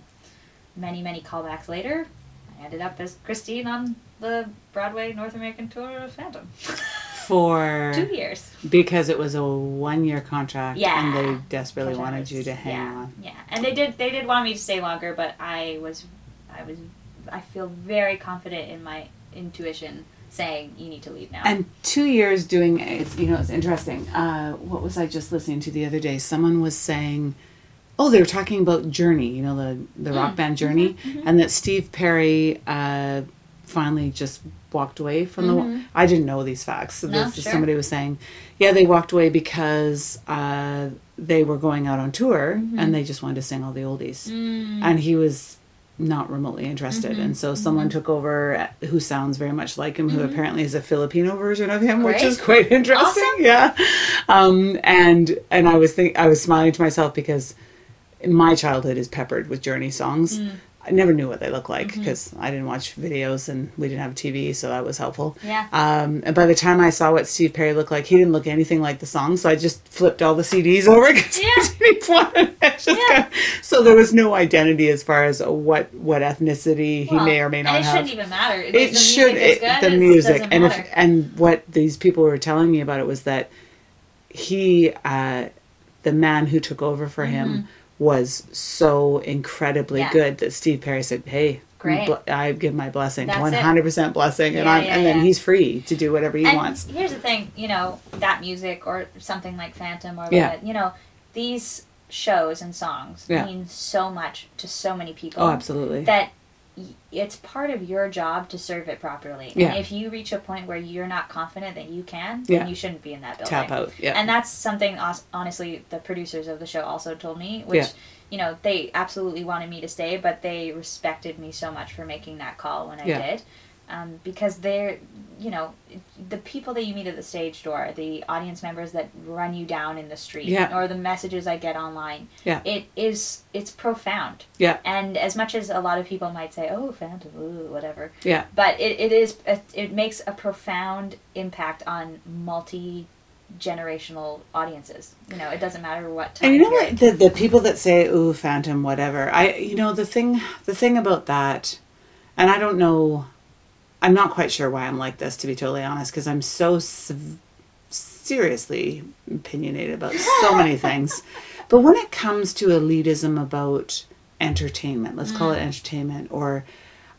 Speaker 2: many, many callbacks later, I ended up as Christine on the Broadway North American tour of Phantom.
Speaker 1: For
Speaker 2: Two years.
Speaker 1: because it was a one year contract
Speaker 2: Yeah.
Speaker 1: and they desperately wanted you to hang
Speaker 2: yeah,
Speaker 1: on.
Speaker 2: Yeah, and they did. They did want me to stay longer, but I was, I was, I feel very confident in my intuition saying you need to leave now.
Speaker 1: And two years doing it's you know it's interesting. Uh, what was I just listening to the other day? Someone was saying, oh, they were talking about Journey, you know the the rock
Speaker 2: Mm.
Speaker 1: band Journey, and that Steve Perry uh, finally just walked away from the. I didn't know these facts. So
Speaker 2: Mm-hmm. No,
Speaker 1: this-
Speaker 2: sure.
Speaker 1: Somebody was saying, yeah, they walked away because uh, they were going out on tour
Speaker 2: Mm-hmm.
Speaker 1: and they just wanted to sing all the oldies,
Speaker 2: Mm.
Speaker 1: and he was not remotely interested.
Speaker 2: Mm-hmm.
Speaker 1: And so someone took over uh, who sounds very much like him, who apparently is a Filipino version of him, which
Speaker 2: Mm-hmm.
Speaker 1: Is quite interesting.
Speaker 2: Awesome.
Speaker 1: Yeah. Um, and and I was think I was smiling to myself because my childhood is peppered with Journey songs.
Speaker 2: Mm.
Speaker 1: I never knew what they looked like
Speaker 2: Mm-hmm.
Speaker 1: because I didn't watch videos and we didn't have TV, so that was helpful.
Speaker 2: Yeah.
Speaker 1: Um, and by the time I saw what Steve Perry looked like, he didn't look anything like the song, so I just flipped all the CDs over because
Speaker 2: Yeah.
Speaker 1: I didn't want to. I just
Speaker 2: Yeah.
Speaker 1: got- so there was no identity as far as what what ethnicity he
Speaker 2: Well,
Speaker 1: may or may not
Speaker 2: it
Speaker 1: have
Speaker 2: shouldn't even matter.
Speaker 1: It should it,
Speaker 2: good,
Speaker 1: the music and if and what these people were telling me about it was that he uh the man who took over for him was so incredibly.
Speaker 2: Yeah.
Speaker 1: good that Steve Perry said, "Hey,
Speaker 2: Great.
Speaker 1: I give my blessing, one hundred percent blessing," and
Speaker 2: Yeah,
Speaker 1: I'm,
Speaker 2: yeah,
Speaker 1: and then he's free to do whatever he
Speaker 2: and
Speaker 1: wants.
Speaker 2: Here's the thing, you know, that music or something like Phantom or
Speaker 1: Yeah.
Speaker 2: what, you know, these shows and songs mean so much to so many people
Speaker 1: Oh, absolutely.
Speaker 2: that it's part of your job to serve it properly.
Speaker 1: Yeah.
Speaker 2: And if you reach a point where you're not confident that you can,
Speaker 1: Yeah.
Speaker 2: then you shouldn't be in that building.
Speaker 1: Tap out. Yeah.
Speaker 2: And that's something, honestly, the producers of the show also told me, which,
Speaker 1: Yeah.
Speaker 2: you know, they absolutely wanted me to stay, but they respected me so much for making that call when I did. Um, because they're, you know, the people that you meet at the stage door, the audience members that run you down in the street,
Speaker 1: Yeah.
Speaker 2: or the messages I get online,
Speaker 1: Yeah.
Speaker 2: it is, it's profound.
Speaker 1: yeah.
Speaker 2: And as much as a lot of people might say, "Oh, Phantom, ooh, whatever,"
Speaker 1: Yeah.
Speaker 2: but it, it is it, makes a profound impact on multi generational audiences. You know, it doesn't matter what time.
Speaker 1: And you know what? The the people that say "ooh, Phantom," whatever. I you know the thing the thing about that, and I don't know. I'm not quite sure why I'm like this, to be totally honest, because I'm so sev- seriously opinionated about so many things. But when it comes to elitism about entertainment, let's call it mm. entertainment, or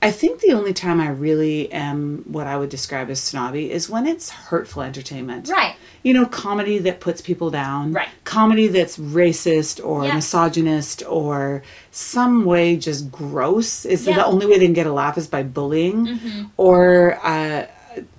Speaker 1: I think the only time I really am what I would describe as snobby is when it's hurtful entertainment
Speaker 2: Right.
Speaker 1: you know, comedy that puts people down.
Speaker 2: Right.
Speaker 1: Comedy that's racist or
Speaker 2: Yeah.
Speaker 1: misogynist or some way just gross. Is
Speaker 2: Yeah. Mm-hmm.
Speaker 1: the only way they can get a laugh is by bullying. Or uh,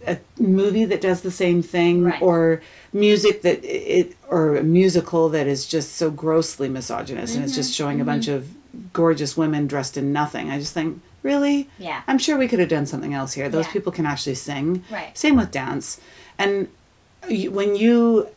Speaker 1: a movie that does the same thing.
Speaker 2: Right.
Speaker 1: Or music that it or a musical that is just so grossly misogynist and it's
Speaker 2: Mm-hmm.
Speaker 1: just showing a bunch of gorgeous women dressed in nothing. I just think, really?
Speaker 2: Yeah.
Speaker 1: I'm sure we could have done something else here. Those
Speaker 2: Yeah.
Speaker 1: people can actually sing.
Speaker 2: Right.
Speaker 1: Same with dance. And when you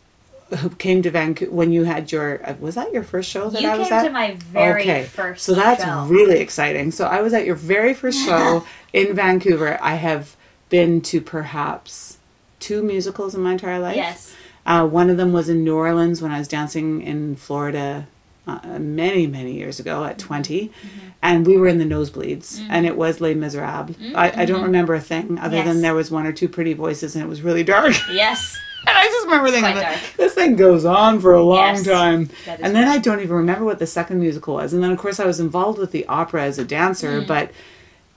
Speaker 1: came to Vancouver, when you had your, uh, was that your first show that
Speaker 2: You
Speaker 1: I was at?
Speaker 2: You came to my very
Speaker 1: okay.
Speaker 2: first
Speaker 1: So that's
Speaker 2: show.
Speaker 1: really exciting. So I was at your very first show in Vancouver. I have been to perhaps two musicals in my entire life.
Speaker 2: Yes.
Speaker 1: Uh, one of them was in New Orleans when I was dancing in Florida uh, many, many years ago at 20.
Speaker 2: Mm-hmm.
Speaker 1: And we were in the nosebleeds, and it was Les Miserables. I, I don't remember a thing other
Speaker 2: Mm-hmm. Yes.
Speaker 1: than there was one or two pretty voices, and it was really dark.
Speaker 2: Yes.
Speaker 1: And I just remember thinking, like, this thing goes on for a long
Speaker 2: Yes,
Speaker 1: time. And then I don't even remember what the second musical was. And then, of course, I was involved with the opera as a dancer, but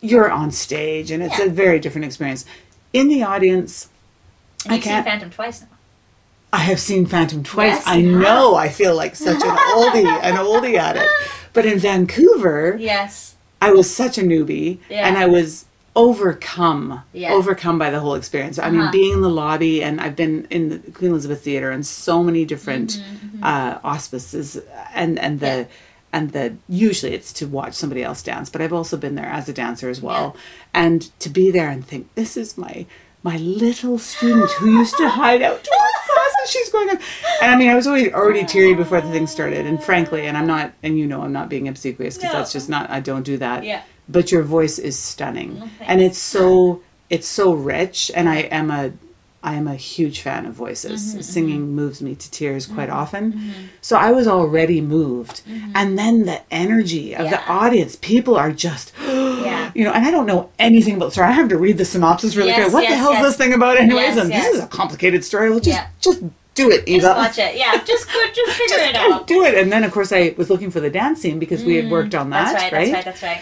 Speaker 1: you're on stage and it's
Speaker 2: Mm. Yeah.
Speaker 1: a very different experience. In the audience,
Speaker 2: And
Speaker 1: I can't-
Speaker 2: Phantom twice now.
Speaker 1: I have seen Phantom twice.
Speaker 2: Yes,
Speaker 1: I know I feel like such an oldie, an oldie at it. But in Vancouver,
Speaker 2: Yes.
Speaker 1: I was such a newbie
Speaker 2: Yeah.
Speaker 1: and I was overcome
Speaker 2: Yeah.
Speaker 1: overcome by the whole experience i mean
Speaker 2: Uh-huh.
Speaker 1: being in the lobby and i've been in the queen elizabeth theater and so many different uh, auspices and and the
Speaker 2: Mm-hmm, Yeah.
Speaker 1: and the usually it's to watch somebody else dance but i've also been there as a dancer as well and to be there and think this is my my little student who used to hide out to watch classes she's going on and i mean i was already already teary before the thing started. And frankly and i'm not and you know i'm not being obsequious because
Speaker 2: No.
Speaker 1: that's just not i don't do that.
Speaker 2: Yeah.
Speaker 1: but your voice is stunning.
Speaker 2: Oh,
Speaker 1: and it's so it's so rich. And i am a i am a huge fan of voices.
Speaker 2: Mm-hmm,
Speaker 1: singing moves me to tears quite often. so i was already moved. And then the energy of the
Speaker 2: Mm-hmm.
Speaker 1: Audience people are just
Speaker 2: Yeah.
Speaker 1: You know, and I don't know anything about the story. I have to read the synopsis really
Speaker 2: Yes,
Speaker 1: quick. What the
Speaker 2: yes,
Speaker 1: hell's
Speaker 2: yes.
Speaker 1: this thing about, anyways?
Speaker 2: Yes,
Speaker 1: and
Speaker 2: yes.
Speaker 1: this is a complicated story. Well, just
Speaker 2: Yeah.
Speaker 1: just do it, Eva.
Speaker 2: Just watch it. Yeah, just go, just figure it out.
Speaker 1: do it. And then, of course, I was looking for the dance scene because we had worked on that,
Speaker 2: Mm, That's right,
Speaker 1: right?
Speaker 2: That's right. That's right.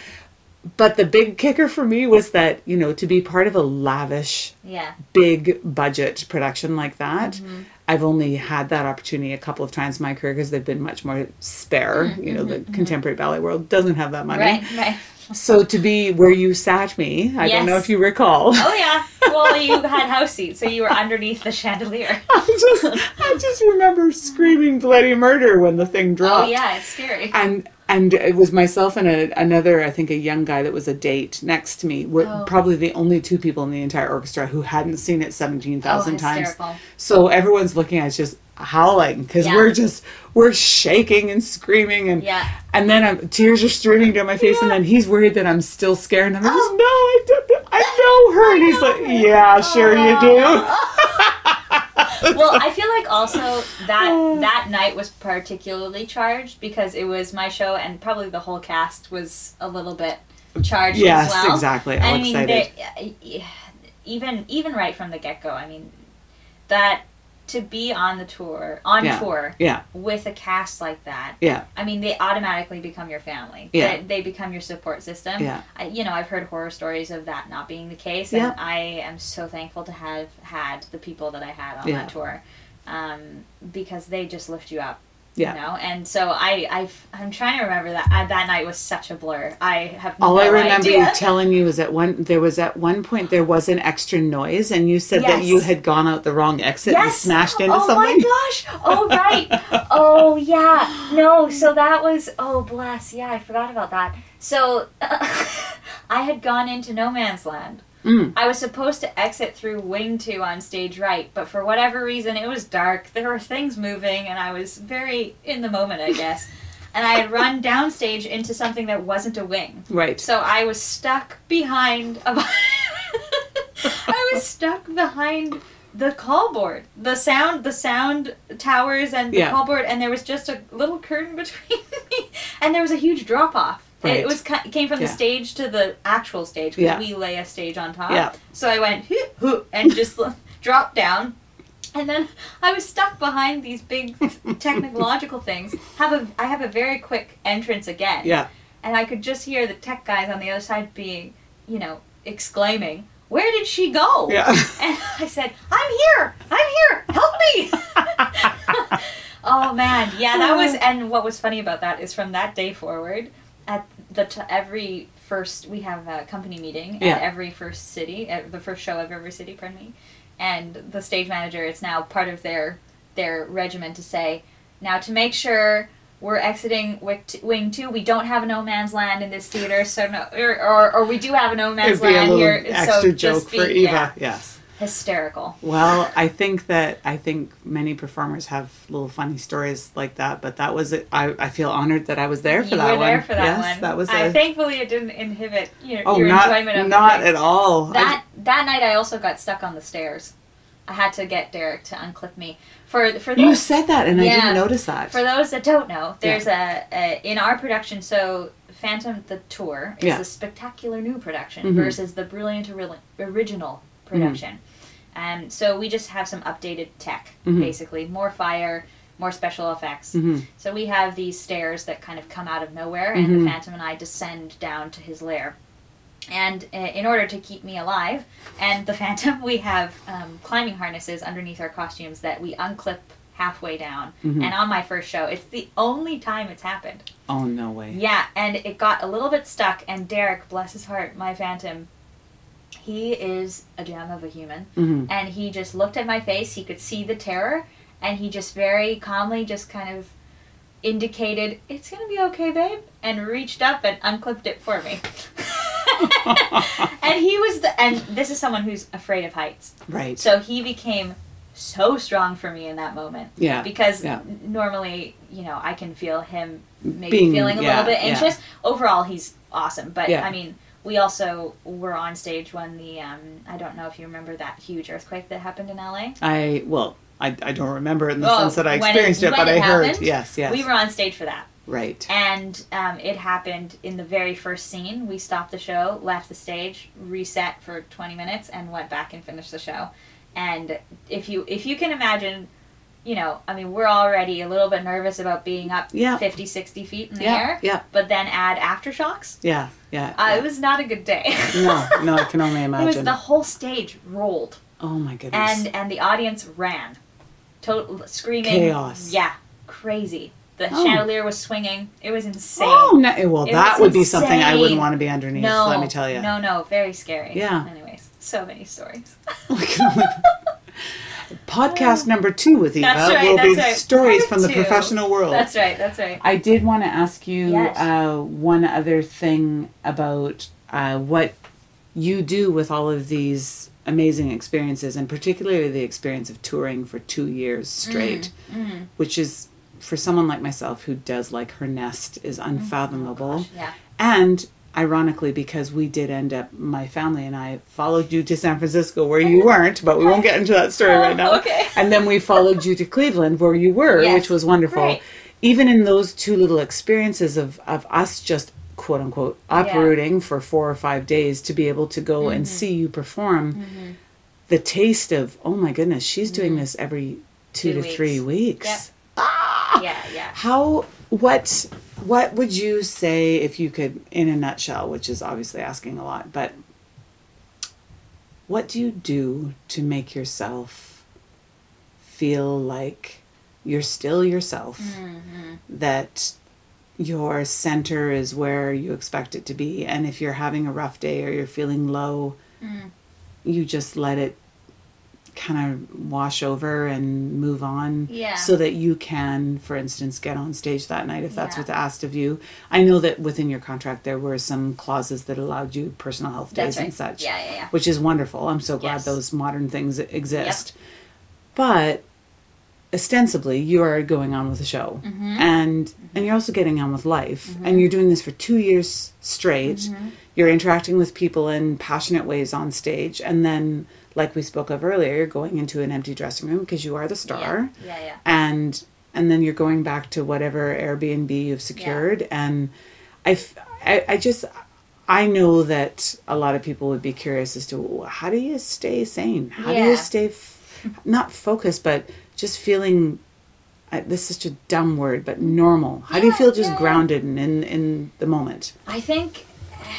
Speaker 1: But the big kicker for me was that you know to be part of a lavish,
Speaker 2: Yeah.
Speaker 1: big budget production like that.
Speaker 2: Mm-hmm.
Speaker 1: I've only had that opportunity a couple of times in my career because they've been much more spare. You know, the contemporary ballet world doesn't have that money.
Speaker 2: Mm-hmm. Right. Right.
Speaker 1: So to be where you sat me, I don't know if you recall.
Speaker 2: Oh yeah. Well, you had house seats, so you were underneath the chandelier.
Speaker 1: I just, I just remember screaming bloody murder when the thing oh, dropped.
Speaker 2: Oh yeah, it's scary.
Speaker 1: And and it was myself and a, another, I think, a young guy that was a date next to me. We're
Speaker 2: Oh.
Speaker 1: probably the only two people in the entire orchestra who hadn't seen it seventeen thousand
Speaker 2: Oh,
Speaker 1: times. So everyone's looking at us just howling because
Speaker 2: Yeah.
Speaker 1: we're just we're shaking and screaming and
Speaker 2: Yeah.
Speaker 1: and then I'm, tears are streaming down my face and then he's worried that I'm still scared and I'm like,
Speaker 2: Oh.
Speaker 1: no, I don't, I know her and he's like, yeah, sure you do.
Speaker 2: well, I feel like also that that night was particularly charged because it was my show, and probably the whole cast was a little bit charged
Speaker 1: Yes,
Speaker 2: as well.
Speaker 1: exactly. How
Speaker 2: I mean, even even right from the get go. I mean, that to be on the tour on
Speaker 1: Yeah.
Speaker 2: tour
Speaker 1: Yeah,
Speaker 2: with a cast like that.
Speaker 1: yeah,
Speaker 2: I mean, they automatically become your family.
Speaker 1: Yeah.
Speaker 2: They, they become your support system.
Speaker 1: Yeah.
Speaker 2: I, you know, I've heard horror stories of that not being the case,
Speaker 1: Yeah.
Speaker 2: and I am so thankful to have had the people that I had on
Speaker 1: Yeah.
Speaker 2: that tour, um, because they just lift you up.
Speaker 1: Yeah.
Speaker 2: You know, and so I, I, I'm trying to remember that uh, that night was such a blur. I have
Speaker 1: All
Speaker 2: no
Speaker 1: I remember
Speaker 2: idea.
Speaker 1: you telling me was at one there was at one point there was an extra noise and you said that you had gone out the wrong exit and smashed into
Speaker 2: oh
Speaker 1: something.
Speaker 2: Oh my gosh! Oh right. oh yeah. No. So that was. Oh bless. Yeah, I forgot about that. So I had gone into no man's land.
Speaker 1: Mm.
Speaker 2: I was supposed to exit through wing two on stage right, but for whatever reason it was dark. There were things moving, and I was very in the moment, I guess. and I had run downstage into something that wasn't a wing.
Speaker 1: Right.
Speaker 2: So I was stuck behind a. I was stuck behind the call board, the sound, the sound towers, and the
Speaker 1: Yeah.
Speaker 2: call board, and there was just a little curtain between me, and there was a huge drop off.
Speaker 1: Right.
Speaker 2: It was came from
Speaker 1: Yeah.
Speaker 2: the stage to the actual stage because
Speaker 1: Yeah.
Speaker 2: we lay a stage on top.
Speaker 1: Yeah.
Speaker 2: So I went "Hoop, hoop," and just dropped down. And then I was stuck behind these big technological things. Have a I have a very quick entrance again
Speaker 1: Yeah.
Speaker 2: and I could just hear the tech guys on the other side being, you know, exclaiming, "Where did she go?"
Speaker 1: Yeah.
Speaker 2: And I said, "I'm here! I'm here! Help me!" oh man, yeah, that was. Uh. And what was funny about that is from that day forward, at the t- every first we have a company meeting
Speaker 1: Yeah.
Speaker 2: at every first city, at the first show of every city, pardon me, and the stage manager. It's now part of their their regimen to say, now to make sure we're exiting wing two. We don't have no man's land in this theater, so no, or, or, or we do have a no man's
Speaker 1: It'd be a
Speaker 2: land here.
Speaker 1: extra
Speaker 2: so
Speaker 1: joke
Speaker 2: just be,
Speaker 1: for Eva.
Speaker 2: yeah,
Speaker 1: Yes.
Speaker 2: Hysterical.
Speaker 1: Well, I think that I think many performers have little funny stories like that, but that was it. I, I feel honored that I was there for that one.
Speaker 2: you
Speaker 1: that
Speaker 2: were
Speaker 1: one.
Speaker 2: there for that
Speaker 1: yes,
Speaker 2: one.
Speaker 1: That was
Speaker 2: I
Speaker 1: a,
Speaker 2: thankfully it didn't inhibit your,
Speaker 1: oh
Speaker 2: your
Speaker 1: not
Speaker 2: enjoyment of
Speaker 1: not at all. I-
Speaker 2: That that night I also got stuck on the stairs. I had to get Derrick to unclip me for for
Speaker 1: you said that and I didn't notice that.
Speaker 2: For those that don't know, there's a, a in our production. So Phantom the Tour is
Speaker 1: Yeah.
Speaker 2: a spectacular new production
Speaker 1: Mhm.
Speaker 2: versus the brilliant original production. Um, so we just have some updated tech,
Speaker 1: Mhm.
Speaker 2: basically more fire, more special effects.
Speaker 1: Mhm.
Speaker 2: So we have these stairs that kind of come out of nowhere, and
Speaker 1: Mhm.
Speaker 2: the Phantom and I descend down to his lair. And uh, in order to keep me alive and the Phantom, we have um, climbing harnesses underneath our costumes that we unclip halfway down.
Speaker 1: Mhm.
Speaker 2: And on my first show, it's the only time it's happened.
Speaker 1: Oh no way.
Speaker 2: Yeah, and it got a little bit stuck. And Derrick, bless his heart, my Phantom, he is a gem of a human.
Speaker 1: Mhm.
Speaker 2: And he just looked at my face. He could see the terror, and he just very calmly just kind of indicated, "It's gonna be okay, babe," and reached up and unclipped it for me. and he was the and this is someone who's afraid of heights.
Speaker 1: Right.
Speaker 2: So he became so strong for me in that moment.
Speaker 1: Yeah,
Speaker 2: Because
Speaker 1: yeah.
Speaker 2: normally, you know, I can feel him maybe
Speaker 1: Being-
Speaker 2: feeling a
Speaker 1: yeah,
Speaker 2: little bit
Speaker 1: yeah.
Speaker 2: anxious. Overall, he's awesome. But
Speaker 1: Yeah.
Speaker 2: I mean, we also were on stage when the um, I don't know if you remember that huge earthquake that happened in LA.
Speaker 1: I well, I, I don't remember it in the
Speaker 2: Oh,
Speaker 1: sense that I
Speaker 2: when it-
Speaker 1: experienced it, but
Speaker 2: it
Speaker 1: I heard. Yes, yes.
Speaker 2: We were on stage for that.
Speaker 1: Right.
Speaker 2: And um, it happened in the very first scene. We stopped the show, left the stage, reset for 20 minutes, and went back and finished the show. And if you if you can imagine, you know, I mean, we're already a little bit nervous about being up
Speaker 1: Yeah.
Speaker 2: 50, 60 feet in the
Speaker 1: Yeah,
Speaker 2: air.
Speaker 1: yeah.
Speaker 2: But then add aftershocks.
Speaker 1: Yeah. Yeah.
Speaker 2: Uh,
Speaker 1: yeah.
Speaker 2: It was not a good day.
Speaker 1: no, no, I can only
Speaker 2: it
Speaker 1: imagine.
Speaker 2: was the whole stage rolled,
Speaker 1: oh my goodness.
Speaker 2: and and the audience ran, total screaming,
Speaker 1: Chaos.
Speaker 2: Yeah, crazy. The
Speaker 1: Oh.
Speaker 2: chandelier was swinging. It was insane.
Speaker 1: oh, no, well,
Speaker 2: It
Speaker 1: that would be something I wouldn't want to be underneath.
Speaker 2: no,
Speaker 1: let me tell you.
Speaker 2: No, no, very scary.
Speaker 1: Yeah.
Speaker 2: Anyways, so many stories.
Speaker 1: Podcast number two with Eva
Speaker 2: That's right,
Speaker 1: will be
Speaker 2: right.
Speaker 1: stories
Speaker 2: Part
Speaker 1: from the
Speaker 2: two.
Speaker 1: professional world.
Speaker 2: that's right. That's right.
Speaker 1: I did want to ask you
Speaker 2: Yes.
Speaker 1: uh, one other thing about uh, what you do with all of these amazing experiences, and particularly the experience of touring for two years straight,
Speaker 2: Mm-hmm.
Speaker 1: which is for someone like myself who does like her nest is unfathomable.
Speaker 2: Yeah.
Speaker 1: And ironically, because we did end up, my family and I followed you to San Francisco where you weren't, but we won't get into that story right now.
Speaker 2: Okay.
Speaker 1: And then we followed you to Cleveland where you were,
Speaker 2: Yes.
Speaker 1: which was wonderful.
Speaker 2: Right.
Speaker 1: Even in those two little experiences of, of us just quote unquote uprooting for four or five days to be able to go and
Speaker 2: Mm-hmm.
Speaker 1: see you perform, the taste of, oh my goodness, she's doing this every two,
Speaker 2: Mm-hmm. Two
Speaker 1: to three weeks.
Speaker 2: Yep.
Speaker 1: Ah!
Speaker 2: Yeah, yeah.
Speaker 1: How what what would you say if you could in a nutshell, which is obviously asking a lot, but what do you do to make yourself feel like you're still yourself?
Speaker 2: Mm-hmm.
Speaker 1: That your center is where you expect it to be and if you're having a rough day or you're feeling low,
Speaker 2: Mm.
Speaker 1: you just let it kind of wash over and move on
Speaker 2: Yeah.
Speaker 1: so that you can for instance get on stage that night if that's
Speaker 2: Yeah.
Speaker 1: what's asked of you i know that within your contract there were some clauses that allowed you personal health days
Speaker 2: right.
Speaker 1: and such
Speaker 2: Yeah, yeah, yeah.
Speaker 1: which is wonderful i'm so glad
Speaker 2: Yes.
Speaker 1: those modern things exist but ostensibly you are going on with the show.
Speaker 2: Mm-hmm.
Speaker 1: and and you're also getting on with life. And you're doing this for two years straight.
Speaker 2: Mm-hmm.
Speaker 1: you're interacting with people in passionate ways on stage. And then like we spoke of earlier you're going into an empty dressing room because you are the star.
Speaker 2: Yeah, yeah. yeah.
Speaker 1: and and then you're going back to whatever airbnb you've secured. And I, f- I I just i know that a lot of people would be curious as to how do you stay sane? How do you stay f- not focused but just feeling uh, this is such a dumb word but normal how do you feel just
Speaker 2: yeah.
Speaker 1: grounded and in in the moment
Speaker 2: I think,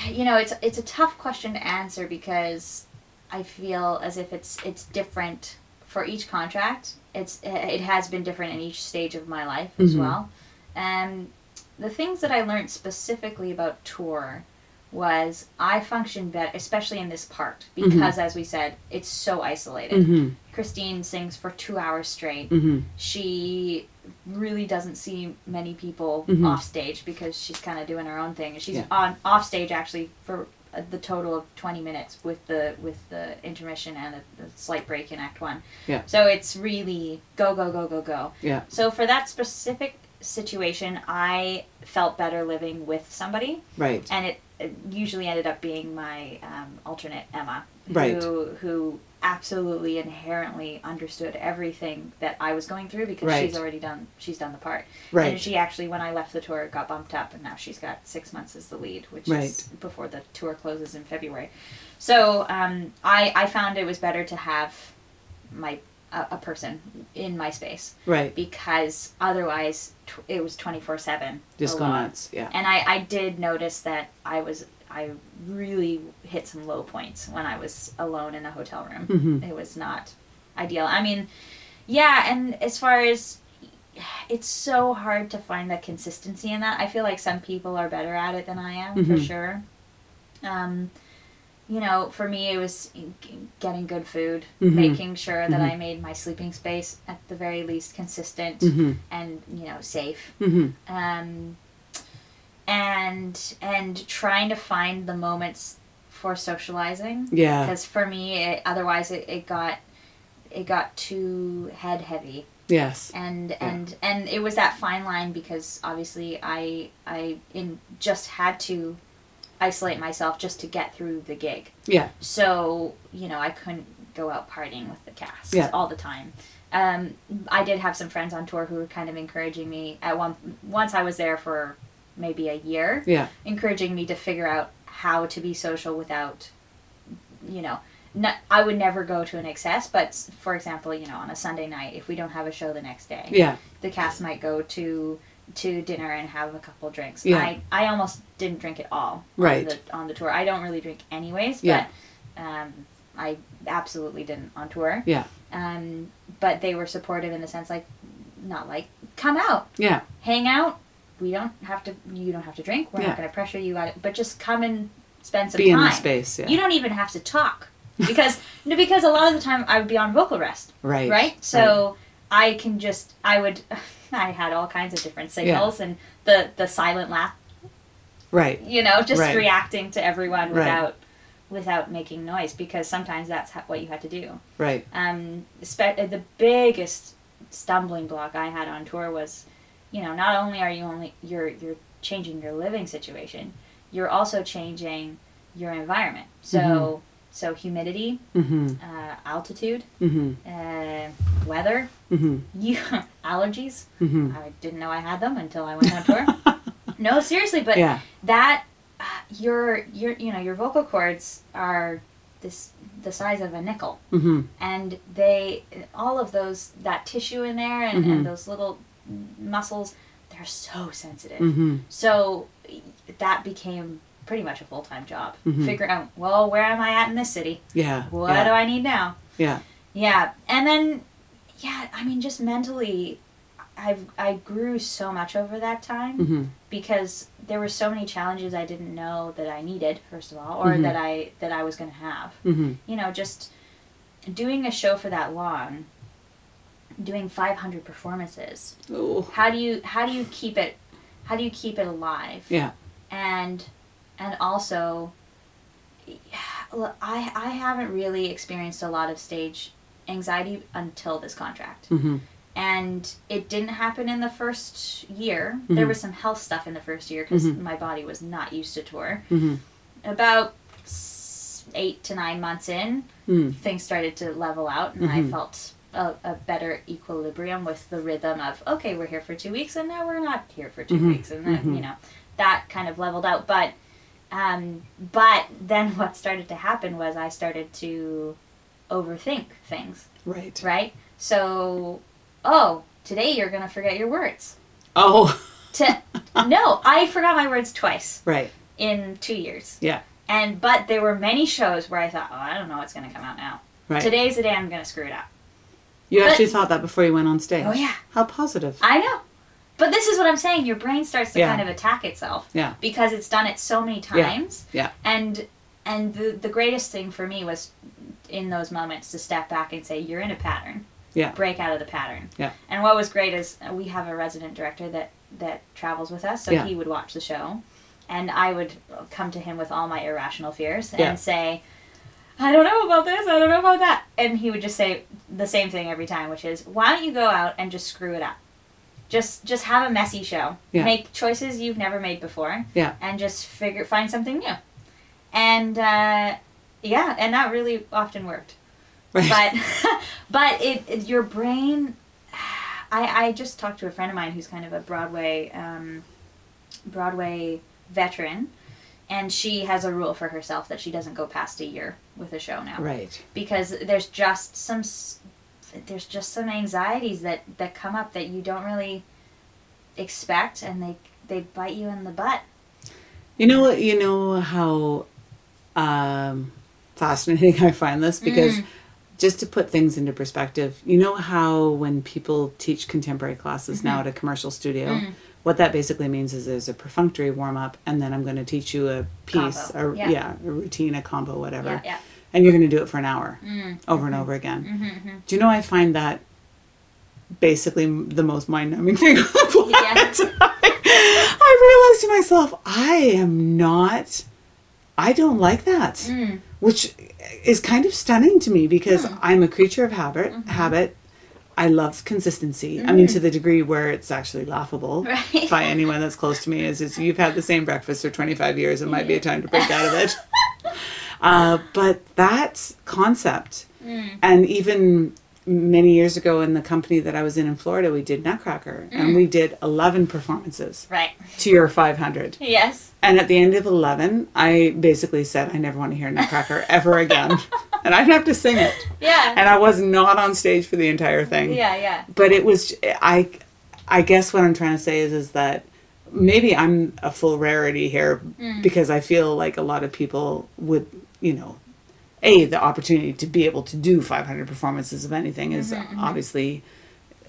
Speaker 2: you know, it's it's a tough question to answer because I feel as if it's it's different for each contract. It's it has been different in each stage of my life as
Speaker 1: Mhm.
Speaker 2: well. And the things that I learned specifically about tour was I function better, especially in this part, because as we said, it's so isolated.
Speaker 1: mm-hmm
Speaker 2: Christine sings for two hours straight
Speaker 1: mm-hmm
Speaker 2: she really doesn't see many people
Speaker 1: Mhm.
Speaker 2: off stage because she's kind of doing her own thing. She's
Speaker 1: Yeah.
Speaker 2: on off stage actually for uh, the total of 20 minutes with the with the intermission and the, the slight break in act 1.
Speaker 1: Yeah.
Speaker 2: So it's really go go go go go.
Speaker 1: yeah
Speaker 2: So for that specific situation, I felt better living with somebody
Speaker 1: right
Speaker 2: and it, it usually ended up being my um, alternate Emma,
Speaker 1: Right.
Speaker 2: who who absolutely inherently understood everything that I was going through because
Speaker 1: Right.
Speaker 2: she's already done she's done the part.
Speaker 1: Right.
Speaker 2: And she actually, when I left the tour, got bumped up, and now she's got six months as the lead, which is before the tour closes in February. So um, I I found it was better to have my a, a person in my space
Speaker 1: right
Speaker 2: because otherwise tw- it was 24 7
Speaker 1: just go nuts yeah
Speaker 2: and I, I did notice that I was I really hit some low points when I was alone in a hotel room.
Speaker 1: Mhm.
Speaker 2: It was not ideal. I mean, yeah, and as far as it's so hard to find the consistency in that. I feel like some people are better at it than I am for
Speaker 1: Mhm.
Speaker 2: sure. Um, you know, for me, it was getting good food,
Speaker 1: Mhm.
Speaker 2: making sure that
Speaker 1: Mhm.
Speaker 2: I made my sleeping space at the very least consistent
Speaker 1: mm-hmm
Speaker 2: and you know safe
Speaker 1: mm-hmm
Speaker 2: um, and and trying to find the moments for socializing
Speaker 1: yeah
Speaker 2: because for me it, otherwise it, it got it got too head heavy
Speaker 1: yes
Speaker 2: and and and it was that fine line because obviously i i in just had to isolate myself just to get through the gig
Speaker 1: yeah
Speaker 2: so you know i couldn't go out partying with the cast
Speaker 1: Yeah.
Speaker 2: all the time. Um, I did have some friends on tour who were kind of encouraging me. At one once I was there for maybe a year,
Speaker 1: Yeah.
Speaker 2: encouraging me to figure out how to be social without, you know, not, I would never go to an excess. But for example, you know, on a Sunday night, if we don't have a show the next day,
Speaker 1: Yeah.
Speaker 2: the cast might go to to dinner and have a couple drinks.
Speaker 1: Yeah.
Speaker 2: I I almost didn't drink at all
Speaker 1: Right.
Speaker 2: on the on the tour. I don't really drink anyways,
Speaker 1: Yeah.
Speaker 2: but um, I absolutely didn't on tour.
Speaker 1: Yeah.
Speaker 2: Um, but they were supportive in the sense like not like come out,
Speaker 1: Yeah.
Speaker 2: hang out. We don't have to. You don't have to drink. We're
Speaker 1: Yeah.
Speaker 2: not going to pressure you. Out, but just come and spend some
Speaker 1: Be in the space. Yeah.
Speaker 2: You don't even have to talk because no, because a lot of the time I would be on vocal rest
Speaker 1: right.
Speaker 2: right? So I can just I would I had all kinds of different signals and the the silent laugh,
Speaker 1: Right.
Speaker 2: you know, just
Speaker 1: Right.
Speaker 2: reacting to everyone
Speaker 1: Right.
Speaker 2: without without making noise because sometimes that's ha- what you had to do.
Speaker 1: Right.
Speaker 2: Um, spe- the biggest stumbling block I had on tour was, you know, not only are you only you're you're changing your living situation, you're also changing your environment. So
Speaker 1: Mhm.
Speaker 2: so humidity,
Speaker 1: Mm-hmm.
Speaker 2: uh, altitude,
Speaker 1: Mm-hmm.
Speaker 2: uh, weather,
Speaker 1: Mm-hmm.
Speaker 2: you allergies.
Speaker 1: Mm-hmm.
Speaker 2: I didn't know I had them until I went on tour. no, seriously, but
Speaker 1: yeah.
Speaker 2: that uh, your your you know your vocal cords are this the size of a nickel,
Speaker 1: Mm-hmm.
Speaker 2: and they all of those that tissue in there and, and those little muscles they're so sensitive.
Speaker 1: Mm-hmm.
Speaker 2: So that became pretty much a full time job.
Speaker 1: Mhm.
Speaker 2: Figure out well where am I at in this city?
Speaker 1: Yeah.
Speaker 2: What
Speaker 1: yeah.
Speaker 2: do I need now?
Speaker 1: Yeah.
Speaker 2: Yeah, and then, yeah, I mean, just mentally, I've I grew so much over that time
Speaker 1: Mm-hmm.
Speaker 2: because there were so many challenges I didn't know that I needed, first of all, or
Speaker 1: Mhm.
Speaker 2: that I that I was going to have.
Speaker 1: Mm-hmm.
Speaker 2: You know, just doing a show for that long, doing 500 performances.
Speaker 1: Oh.
Speaker 2: How do you how do you keep it how do you keep it alive?
Speaker 1: Yeah.
Speaker 2: and and also I I haven't really experienced a lot of stage anxiety until this contract.
Speaker 1: Mm-hmm.
Speaker 2: And it didn't happen in the first year. There
Speaker 1: Mhm.
Speaker 2: was some health stuff in the first year because
Speaker 1: Mhm.
Speaker 2: my body was not used to tour.
Speaker 1: Mm-hmm.
Speaker 2: About eight to nine months in,
Speaker 1: Mm-hmm.
Speaker 2: things started to level out, and I
Speaker 1: Mhm.
Speaker 2: felt a, a better equilibrium with the rhythm of okay, we're here for two weeks, and now we're not here for 2
Speaker 1: Mhm.
Speaker 2: weeks, and then
Speaker 1: Mhm.
Speaker 2: you know that kind of leveled out. But um, but then what started to happen was I started to overthink things,
Speaker 1: Right.
Speaker 2: right? So, oh, today you're gonna forget your words.
Speaker 1: Oh.
Speaker 2: To no, I forgot my words twice
Speaker 1: Right.
Speaker 2: in two years.
Speaker 1: Yeah.
Speaker 2: And but there were many shows where I thought, oh, I don't know what's gonna come out now.
Speaker 1: Right.
Speaker 2: Today's the day I'm gonna screw it up.
Speaker 1: You
Speaker 2: but-
Speaker 1: actually thought that before you went on stage.
Speaker 2: Oh yeah,
Speaker 1: How positive.
Speaker 2: I know. But this is what I'm saying. Your brain starts to
Speaker 1: Yeah.
Speaker 2: kind of attack itself
Speaker 1: Yeah.
Speaker 2: because it's done it so many times.
Speaker 1: Yeah. yeah.
Speaker 2: And and the the greatest thing for me was in those moments to step back and say, you're in a pattern.
Speaker 1: Yeah.
Speaker 2: Break out of the pattern.
Speaker 1: Yeah.
Speaker 2: And what was great is uh, we have a resident director that that travels with us, so
Speaker 1: Yeah.
Speaker 2: he would watch the show, and I would come to him with all my irrational fears and say. I don't know about this, I don't know about that. And he would just say the same thing every time, which is, why don't you go out and just screw it up? Just just have a messy show.
Speaker 1: Yeah.
Speaker 2: Make choices you've never made before.
Speaker 1: Yeah.
Speaker 2: And just figure find something new. And uh, yeah, and that really often worked.
Speaker 1: Right.
Speaker 2: But but it, it your brain I, I just talked to a friend of mine who's kind of a Broadway um, Broadway veteran and she has a rule for herself that she doesn't go past a year with a show now
Speaker 1: right.
Speaker 2: because there's just some there's just some anxieties that that come up that you don't really expect and they they bite you in the butt
Speaker 1: You know what? You know how um, fascinating I find this because
Speaker 2: Mm.
Speaker 1: just to put things into perspective, you know how when people teach contemporary classes now at a commercial studio,
Speaker 2: Mm.
Speaker 1: What that basically means is there's a perfunctory warm up, and then I'm going to teach you a piece,
Speaker 2: Combo,
Speaker 1: a,
Speaker 2: yeah.
Speaker 1: yeah. a routine, a combo, whatever,
Speaker 2: yeah yeah
Speaker 1: and you're going to do it for an hour
Speaker 2: mm.
Speaker 1: over and over again.
Speaker 2: hmm hmm
Speaker 1: Do you know I find that basically the most mind numbing thing on the planet? I realized to myself, I am not, I don't like that,
Speaker 2: Mm.
Speaker 1: which is kind of stunning to me because
Speaker 2: Hmm.
Speaker 1: I'm a creature of habit.
Speaker 2: Mm-hmm.
Speaker 1: Habit. I love consistency. I mean, to the degree where it's actually laughable
Speaker 2: Right.
Speaker 1: by anyone that's close to me. Is, is you've had the same breakfast for 25 years. It might be a time to break out of it. Uh, but that concept,
Speaker 2: Mm.
Speaker 1: and even many years ago in the company that I was in in Florida, we did Nutcracker,
Speaker 2: Mm.
Speaker 1: and we did eleven performances
Speaker 2: Right.
Speaker 1: to your five hundred.
Speaker 2: Yes.
Speaker 1: And at the end of 11, I basically said, I never want to hear Nutcracker ever again. and I'd have to sing it.
Speaker 2: Yeah.
Speaker 1: And I was not on stage for the entire thing.
Speaker 2: yeah, yeah.
Speaker 1: But it was, I, I guess what I'm trying to say is, is that maybe I'm a full rarity here
Speaker 2: Mm.
Speaker 1: because I feel like a lot of people would, you know, A, the opportunity to be able to do 500 performances of anything is
Speaker 2: Mm-hmm,
Speaker 1: obviously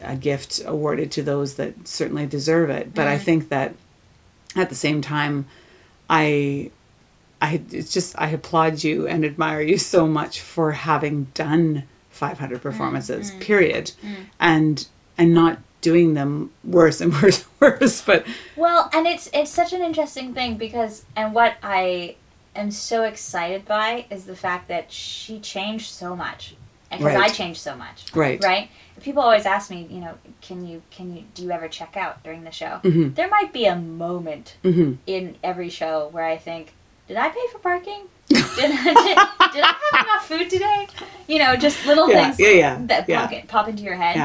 Speaker 1: a gift awarded to those that certainly deserve it. But
Speaker 2: Mm-hmm.
Speaker 1: I think that at the same time, I I it's just I applaud you and admire you so much for having done 500 performances period and and not doing them worse and worse and worse but
Speaker 2: Well, and it's it's such an interesting thing because and what I am so excited by is the fact that she changed so much. Because
Speaker 1: Right.
Speaker 2: I changed so much.
Speaker 1: Right.
Speaker 2: Right? People always ask me, you know, can you can you do you ever check out during the show?
Speaker 1: Mhm.
Speaker 2: There might be a moment
Speaker 1: mhm
Speaker 2: in every show where I think, did I pay for parking? did, I, did, did I have enough food today? You know, just little
Speaker 1: Yeah,
Speaker 2: things
Speaker 1: yeah, yeah,
Speaker 2: that pop, pop into your head.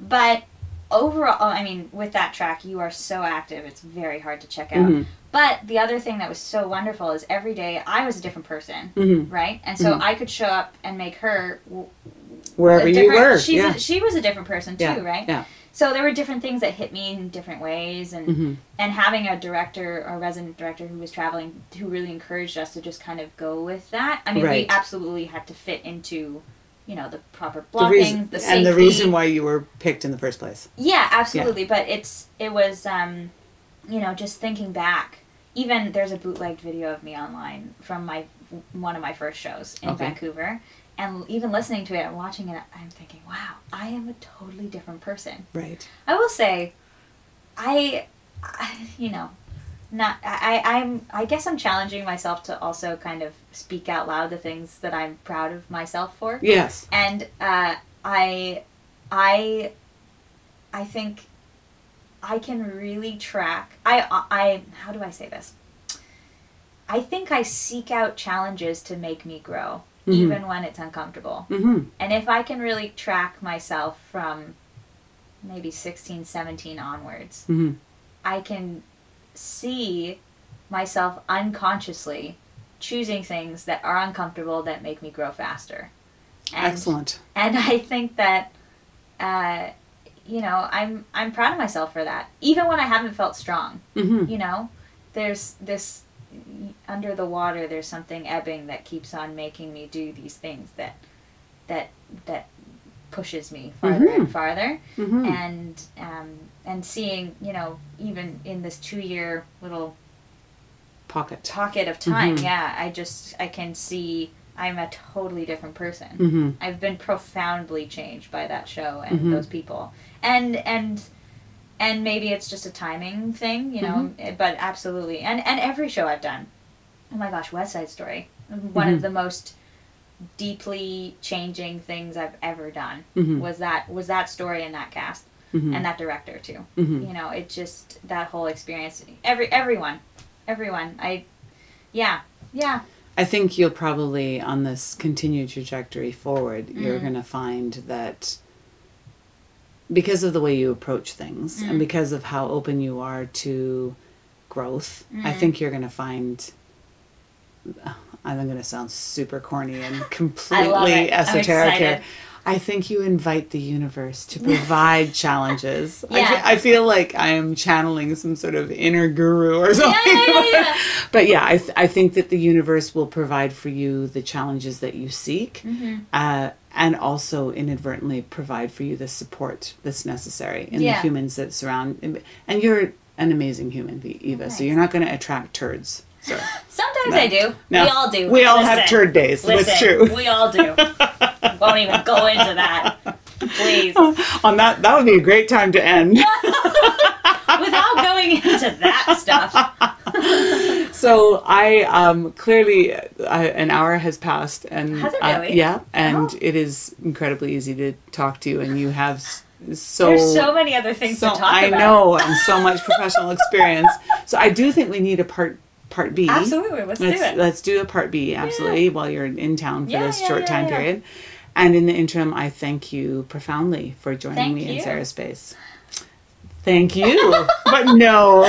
Speaker 2: But overall, I mean, with that track, you are so active, it's very hard to check out.
Speaker 1: Mhm.
Speaker 2: But the other thing that was so wonderful is every day I was a different person,
Speaker 1: mhm
Speaker 2: right? And so
Speaker 1: Mhm.
Speaker 2: I could show up and make her w-
Speaker 1: wherever you were
Speaker 2: She's
Speaker 1: yeah
Speaker 2: a, she was a different person too, right?
Speaker 1: yeah
Speaker 2: So there were different things that hit me in different ways, and
Speaker 1: mhm
Speaker 2: and having a director or resident director who was traveling who really encouraged us to just kind of go with that. I mean, we absolutely had to fit into, you know, the proper
Speaker 1: the
Speaker 2: blocking,
Speaker 1: reason
Speaker 2: the safety.
Speaker 1: and the reason why you were picked in the first place
Speaker 2: Yeah, absolutely. But it's it was um, you know, just thinking back. Even there's a bootlegged video of me online from my one of my first shows in
Speaker 1: Okay.
Speaker 2: Vancouver, and even listening to it and watching it, I'm thinking, wow, I am a totally different person.
Speaker 1: right
Speaker 2: I will say, I, I you know, not I I'm I guess I'm challenging myself to also kind of speak out loud the things that I'm proud of myself for
Speaker 1: yes
Speaker 2: and uh, I, I, I think I can really track. I, I, how do I say this? I think I seek out challenges to make me grow,
Speaker 1: Mhm.
Speaker 2: even when it's uncomfortable.
Speaker 1: mhm
Speaker 2: And if I can really track myself from maybe 16, 17 onwards,
Speaker 1: mhm
Speaker 2: I can see myself unconsciously choosing things that are uncomfortable that make me grow faster. And
Speaker 1: excellent
Speaker 2: and I think that uh, you know I'm I'm proud of myself for that. Even when I haven't felt strong,
Speaker 1: mhm
Speaker 2: you know, there's this under the water. There's something ebbing that keeps on making me do these things that that that pushes me farther and
Speaker 1: Mhm.
Speaker 2: farther.
Speaker 1: mhm
Speaker 2: And um, and seeing you know even in this two year little
Speaker 1: pocket
Speaker 2: pocket of time,
Speaker 1: Mhm.
Speaker 2: yeah, I just I can see I'm a totally different person.
Speaker 1: mhm
Speaker 2: I've been profoundly changed by that show and
Speaker 1: Mhm.
Speaker 2: those people. And and and maybe it's just a timing thing, you know,
Speaker 1: Mm-hmm.
Speaker 2: eh, but absolutely. And and every show I've done. Oh my gosh, West Side Story. One
Speaker 1: Mhm.
Speaker 2: of the most deeply changing things I've ever done
Speaker 1: Mhm.
Speaker 2: was that was that story and that cast
Speaker 1: Mhm.
Speaker 2: and that director too.
Speaker 1: Mhm.
Speaker 2: You know, it just that whole experience every everyone everyone I yeah. Yeah.
Speaker 1: I think you'll probably, on this continued trajectory forward, you're
Speaker 2: Mm.
Speaker 1: going to find that because of the way you approach things
Speaker 2: Mm.
Speaker 1: and because of how open you are to growth, I
Speaker 2: Mm.
Speaker 1: think you're going to find. I'm going to sound super corny and completely. Esoteric here. I think you invite the universe to provide challenges. I,
Speaker 2: Yeah.
Speaker 1: fe- I feel like I am channeling some sort of inner guru or something.
Speaker 2: Yeah, yeah, yeah.
Speaker 1: But yeah, I, th- I think that the universe will provide for you the challenges that you seek,
Speaker 2: Mhm.
Speaker 1: uh, and also inadvertently provide for you the support that's necessary in
Speaker 2: Yeah.
Speaker 1: the humans that surround. And you're an amazing human, Eva. So you're not going to attract turds. So
Speaker 2: Sometimes
Speaker 1: No.
Speaker 2: I do.
Speaker 1: No.
Speaker 2: We all do.
Speaker 1: we all have
Speaker 2: Listen.
Speaker 1: turd days.
Speaker 2: Listen,
Speaker 1: that's true.
Speaker 2: We all do. Won't even go into that. Please.
Speaker 1: On that, that would be a great time to end.
Speaker 2: Without going into that stuff
Speaker 1: so I um, clearly uh, an hour has passed, and
Speaker 2: has it really?
Speaker 1: uh, yeah, oh. and
Speaker 2: oh.
Speaker 1: it is incredibly easy to talk to you, and you have so
Speaker 2: there's so many other things
Speaker 1: so,
Speaker 2: to talk
Speaker 1: I
Speaker 2: about.
Speaker 1: I know, and so much professional experience. So I do think we need a part part B.
Speaker 2: Absolutely, let's,
Speaker 1: let's
Speaker 2: do it.
Speaker 1: Let's do a part B. Absolutely, yeah. while you're in town for
Speaker 2: yeah,
Speaker 1: this
Speaker 2: yeah,
Speaker 1: short time period. And in the interim, I thank you profoundly for joining
Speaker 2: thank
Speaker 1: me
Speaker 2: you.
Speaker 1: in Sarah's Space. Thank you. but no.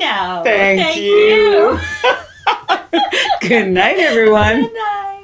Speaker 2: No.
Speaker 1: Thank,
Speaker 2: thank
Speaker 1: you.
Speaker 2: you.
Speaker 1: Good night, everyone.
Speaker 2: Good night.